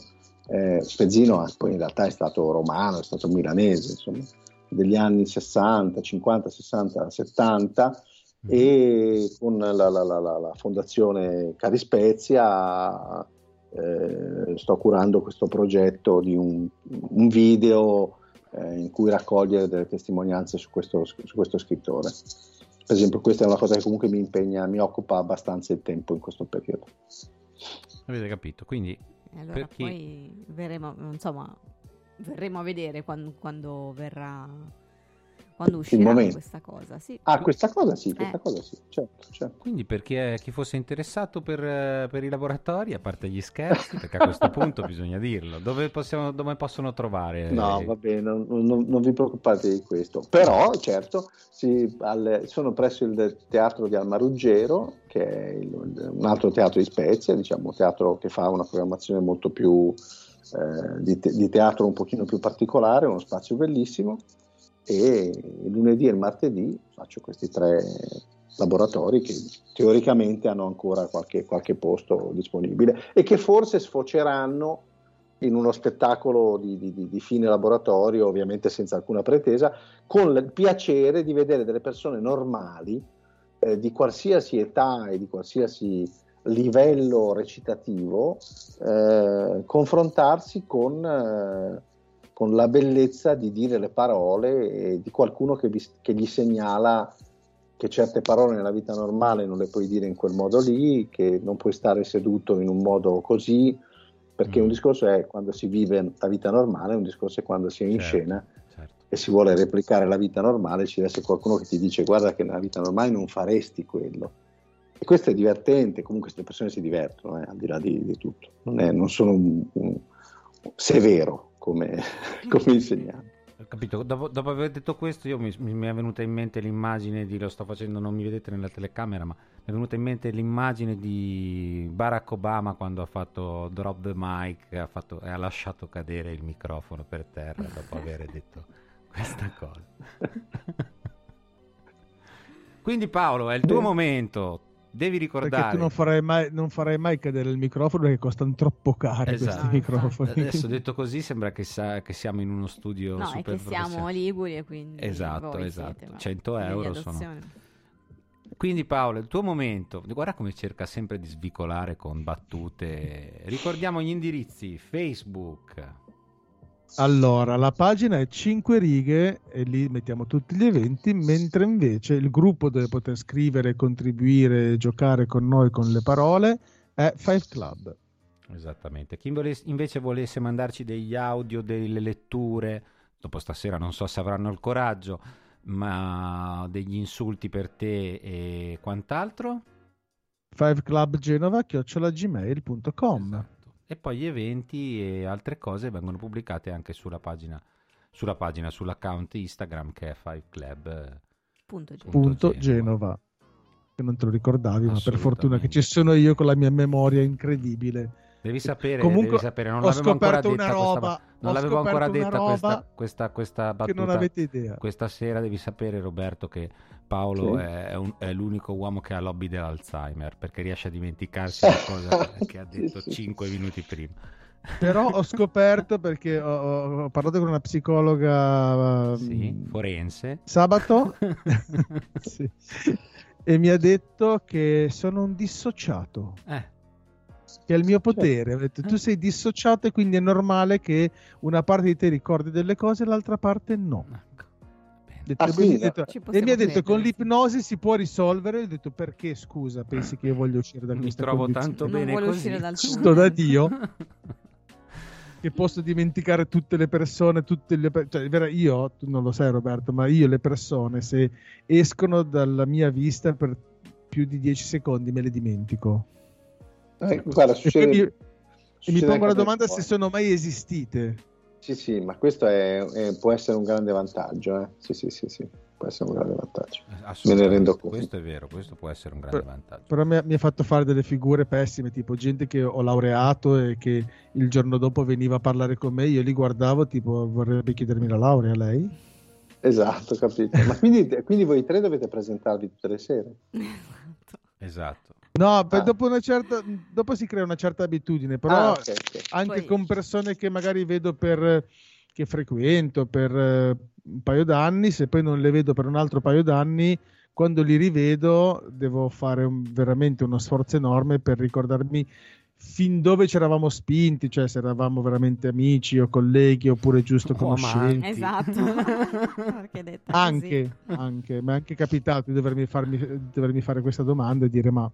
S6: Eh, spezzino poi in realtà è stato romano, è stato milanese, insomma, degli anni 60, 50, 60, 70 e con la, la, la, la fondazione Cari Spezia eh, sto curando questo progetto di un, un video eh, in cui raccogliere delle testimonianze su questo, su questo, scrittore. Per esempio, questa è una cosa che comunque mi impegna, mi occupa abbastanza il tempo in questo periodo.
S3: Avete capito? Quindi
S5: allora chi... poi verremo, insomma, verremo a vedere quando, quando verrà quando uscirà questa cosa. Sì.
S6: Ah, questa cosa sì, questa eh. cosa sì, certo, certo.
S3: Quindi per chi, è, chi fosse interessato per, per, i laboratori, a parte gli scherzi, perché a questo punto bisogna dirlo, dove, possiamo, dove possono trovare?
S6: No, va bene, non, non, non, vi preoccupate di questo. Però, certo, sì, alle, sono presso il teatro di Almaruggero, che è il, un altro teatro di Spezia, diciamo un teatro che fa una programmazione molto più... Eh, di, te, di teatro un pochino più particolare, uno spazio bellissimo e lunedì e martedì faccio questi tre laboratori che teoricamente hanno ancora qualche, qualche posto disponibile e che forse sfoceranno in uno spettacolo di, di, di, fine laboratorio, ovviamente senza alcuna pretesa, con il piacere di vedere delle persone normali eh, di qualsiasi età e di qualsiasi livello recitativo eh, confrontarsi con eh, con la bellezza di dire le parole di qualcuno che, vi, che, gli segnala che certe parole nella vita normale non le puoi dire in quel modo lì, che non puoi stare seduto in un modo così, perché mm. un discorso è quando si vive la vita normale, un discorso è quando si è in certo, scena certo. e si vuole replicare la vita normale, ci deve essere qualcuno che ti dice guarda che nella vita normale non faresti quello. E questo è divertente, comunque queste persone si divertono, eh, al di là di, di tutto, non, è, non sono un, un severo, come, come insegnante.
S3: Ho capito, dopo, dopo, aver detto questo io mi, mi, è venuta in mente l'immagine di, lo sto facendo, non mi vedete nella telecamera, ma mi è venuta in mente l'immagine di Barack Obama quando ha fatto drop the mic ha fatto, e ha lasciato cadere il microfono per terra dopo aver detto questa cosa. Quindi Paolo, è il tuo momento, Devi ricordare. Perché
S4: tu non farai mai, non farai mai cadere il microfono perché costano troppo cari esatto. questi microfoni.
S3: Adesso detto così sembra che, sa, che siamo in uno studio
S5: no,
S3: super
S5: è che siamo Liguri e quindi.
S3: Esatto, esatto. Siete, 100 euro sono. Quindi Paolo, il tuo momento, guarda come cerca sempre di svicolare con battute. Ricordiamo gli indirizzi Facebook,
S4: allora, la pagina è 5 righe e lì mettiamo tutti gli eventi, mentre invece il gruppo dove poter scrivere, contribuire, giocare con noi con le parole è Five Club.
S3: Esattamente. Chi invece volesse mandarci degli audio, delle letture, dopo stasera non so se avranno il coraggio, ma degli insulti per te e quant'altro?
S4: fiveclubgenova.gmail.com
S3: esatto e poi gli eventi e altre cose vengono pubblicate anche sulla pagina, sulla pagina sull'account Instagram che è
S4: 5club.genova. Che non te lo ricordavi, ma per fortuna che ci sono io con la mia memoria incredibile.
S3: Devi sapere, Comunque, devi sapere non l'avevo ancora detta roba, questa, non l'avevo ancora detta questa, questa, questa battuta.
S4: Non avete idea.
S3: Questa sera devi sapere, Roberto, che Paolo sì. è, un, è, l'unico uomo che ha lobby dell'Alzheimer perché riesce a dimenticarsi la cosa che ha detto sì, 5 sì. minuti prima.
S4: Però ho scoperto perché ho, ho parlato con una psicologa
S3: sì, forense
S4: sabato e mi ha detto che sono un dissociato. Eh che è il mio potere. Ho detto, tu sei dissociato e quindi è normale che una parte di te ricordi delle cose e l'altra parte no. Ecco. Detto, ah, sì, detto, e mi ha detto con l'ipnosi si può risolvere. Ho detto perché scusa, pensi che io voglio uscire da
S3: mi
S4: questa
S3: trovo
S4: condizione?
S3: tanto bene non così.
S5: uscire dal
S4: Sto da Dio che posso dimenticare tutte le persone, tutte le cioè, io, tu non lo sai Roberto, ma io le persone se escono dalla mia vista per più di 10 secondi me le dimentico.
S6: Eh, guarda, succede,
S4: mi, mi pongo la domanda se sono mai esistite.
S6: Sì, sì, ma questo è, è, può essere un grande vantaggio. Eh? Sì, sì, sì, sì. può essere un grande vantaggio.
S3: Eh,
S6: Me ne rendo conto.
S3: Questo è vero, questo può essere un grande
S4: Per-
S3: vantaggio.
S4: Però mi ha, mi ha fatto fare delle figure pessime, tipo gente che ho laureato e che il giorno dopo veniva a parlare con me, io li guardavo, tipo vorrebbe chiedermi la laurea lei?
S6: Esatto, capito. Ma quindi, quindi voi tre dovete presentarvi tutte le sere?
S5: Esatto.
S3: Esatto.
S4: No,
S6: Ah.
S4: dopo, una certa, dopo si crea una certa abitudine, però
S6: Ah, ok, ok.
S4: anche
S5: Poi-
S4: con persone che magari vedo per che frequento per eh, un paio d'anni, se poi non le vedo per un altro paio d'anni, quando li rivedo devo fare un- veramente uno sforzo enorme per ricordarmi fin dove ci eravamo spinti, cioè se eravamo veramente amici o colleghi oppure giusto
S3: O
S4: conoscenti.
S5: Esatto. Detta così.
S4: Anche, anche, mi è anche capitato di dovermi, farmi, dovermi fare questa domanda e dire ma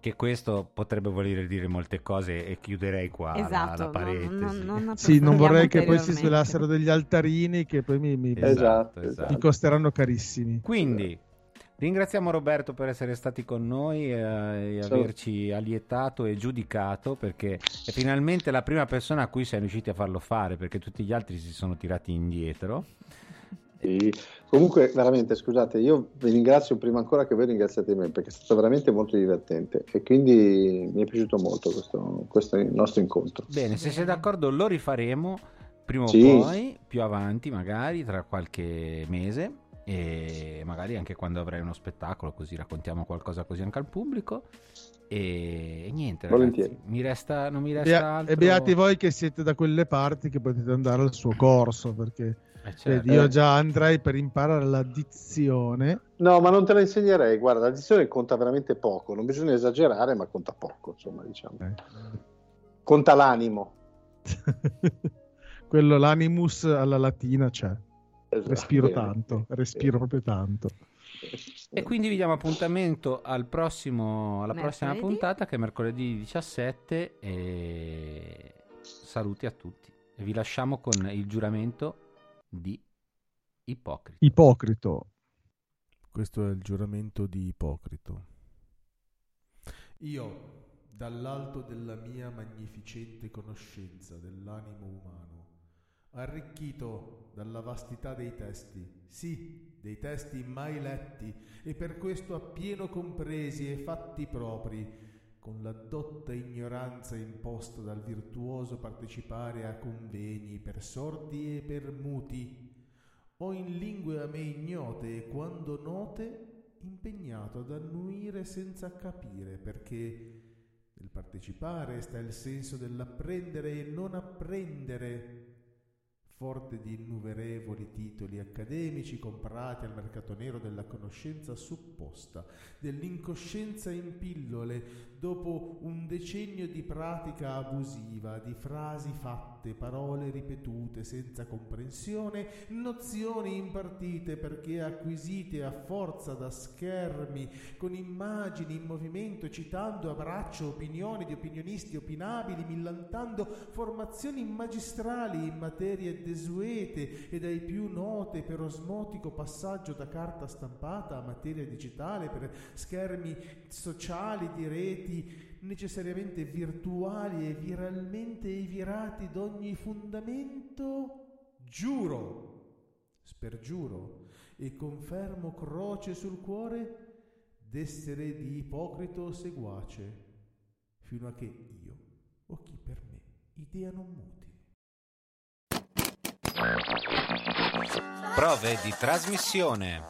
S3: Che questo potrebbe voler dire molte cose e chiuderei qua la-
S5: Esatto,
S3: la,
S5: no,
S3: parentesi.
S5: non- non
S4: sì, non vorrei che poi si svelassero degli altarini che poi mi, mi-
S6: Esatto,
S4: mi
S6: esatto.
S4: costeranno carissimi.
S3: Quindi ringraziamo Roberto per essere stati con noi eh, e
S6: Ciao.
S3: averci allietato e giudicato perché è finalmente la prima persona a cui siamo riusciti a farlo fare perché tutti gli altri si sono tirati indietro.
S6: Sì. Comunque, veramente, scusate, io vi ringrazio prima ancora che voi ringraziate me perché è stato veramente molto divertente e quindi mi è piaciuto molto questo, questo nostro incontro.
S3: Bene, se sei d'accordo lo rifaremo prima
S6: Sì.
S3: o poi, più avanti magari, tra qualche mese e magari anche quando avrai uno spettacolo così raccontiamo qualcosa così anche al pubblico e, e niente ragazzi, mi resta, non mi resta
S4: Bea-
S3: altro
S4: E beati voi che siete da quelle parti che potete andare al suo corso perché
S3: Eh, certo.
S4: vedi, io già andrei per imparare la dizione.
S6: No, ma non te la insegnerei. Guarda, la dizione conta veramente poco. Non bisogna esagerare, ma conta poco, insomma, diciamo.
S4: Eh.
S6: Conta l'animo.
S4: Quello l'animus alla latina c'è.
S6: Esatto.
S4: Respiro
S6: Bene.
S4: tanto, respiro proprio tanto.
S3: E quindi vi diamo appuntamento al prossimo, alla prossima
S5: Mercoledì.
S3: puntata che è mercoledì 17 e saluti a tutti. E vi lasciamo con il giuramento di Ipocrita.
S4: Ipocrito.
S7: Questo è il giuramento di Ipocrito. Io, dall'alto della mia magnificente conoscenza dell'animo umano, arricchito dalla vastità dei testi, sì, dei testi mai letti e per questo appieno compresi e fatti propri, con la dotta ignoranza imposta dal virtuoso partecipare a convegni per sordi e per muti, o in lingue a me ignote e quando note, impegnato ad annuire senza capire, perché nel partecipare sta il senso dell'apprendere e non apprendere, forte di innumerevoli titoli accademici comprati al mercato nero della conoscenza supposta, dell'incoscienza in pillole, dopo un decennio di pratica abusiva, di frasi fatte, parole ripetute senza comprensione, nozioni impartite perché acquisite a forza da schermi, con immagini in movimento, citando a braccio opinioni di opinionisti opinabili, millantando formazioni magistrali in materie desuete e dai più note per osmotico passaggio da carta stampata a materia digitale, per schermi sociali di reti necessariamente virtuali e viralmente virati d'ogni fondamento, giuro, spergiuro e confermo croce sul cuore d'essere di ipocrito seguace, fino a che io, o chi per me, idea non muti.
S1: Prove di trasmissione.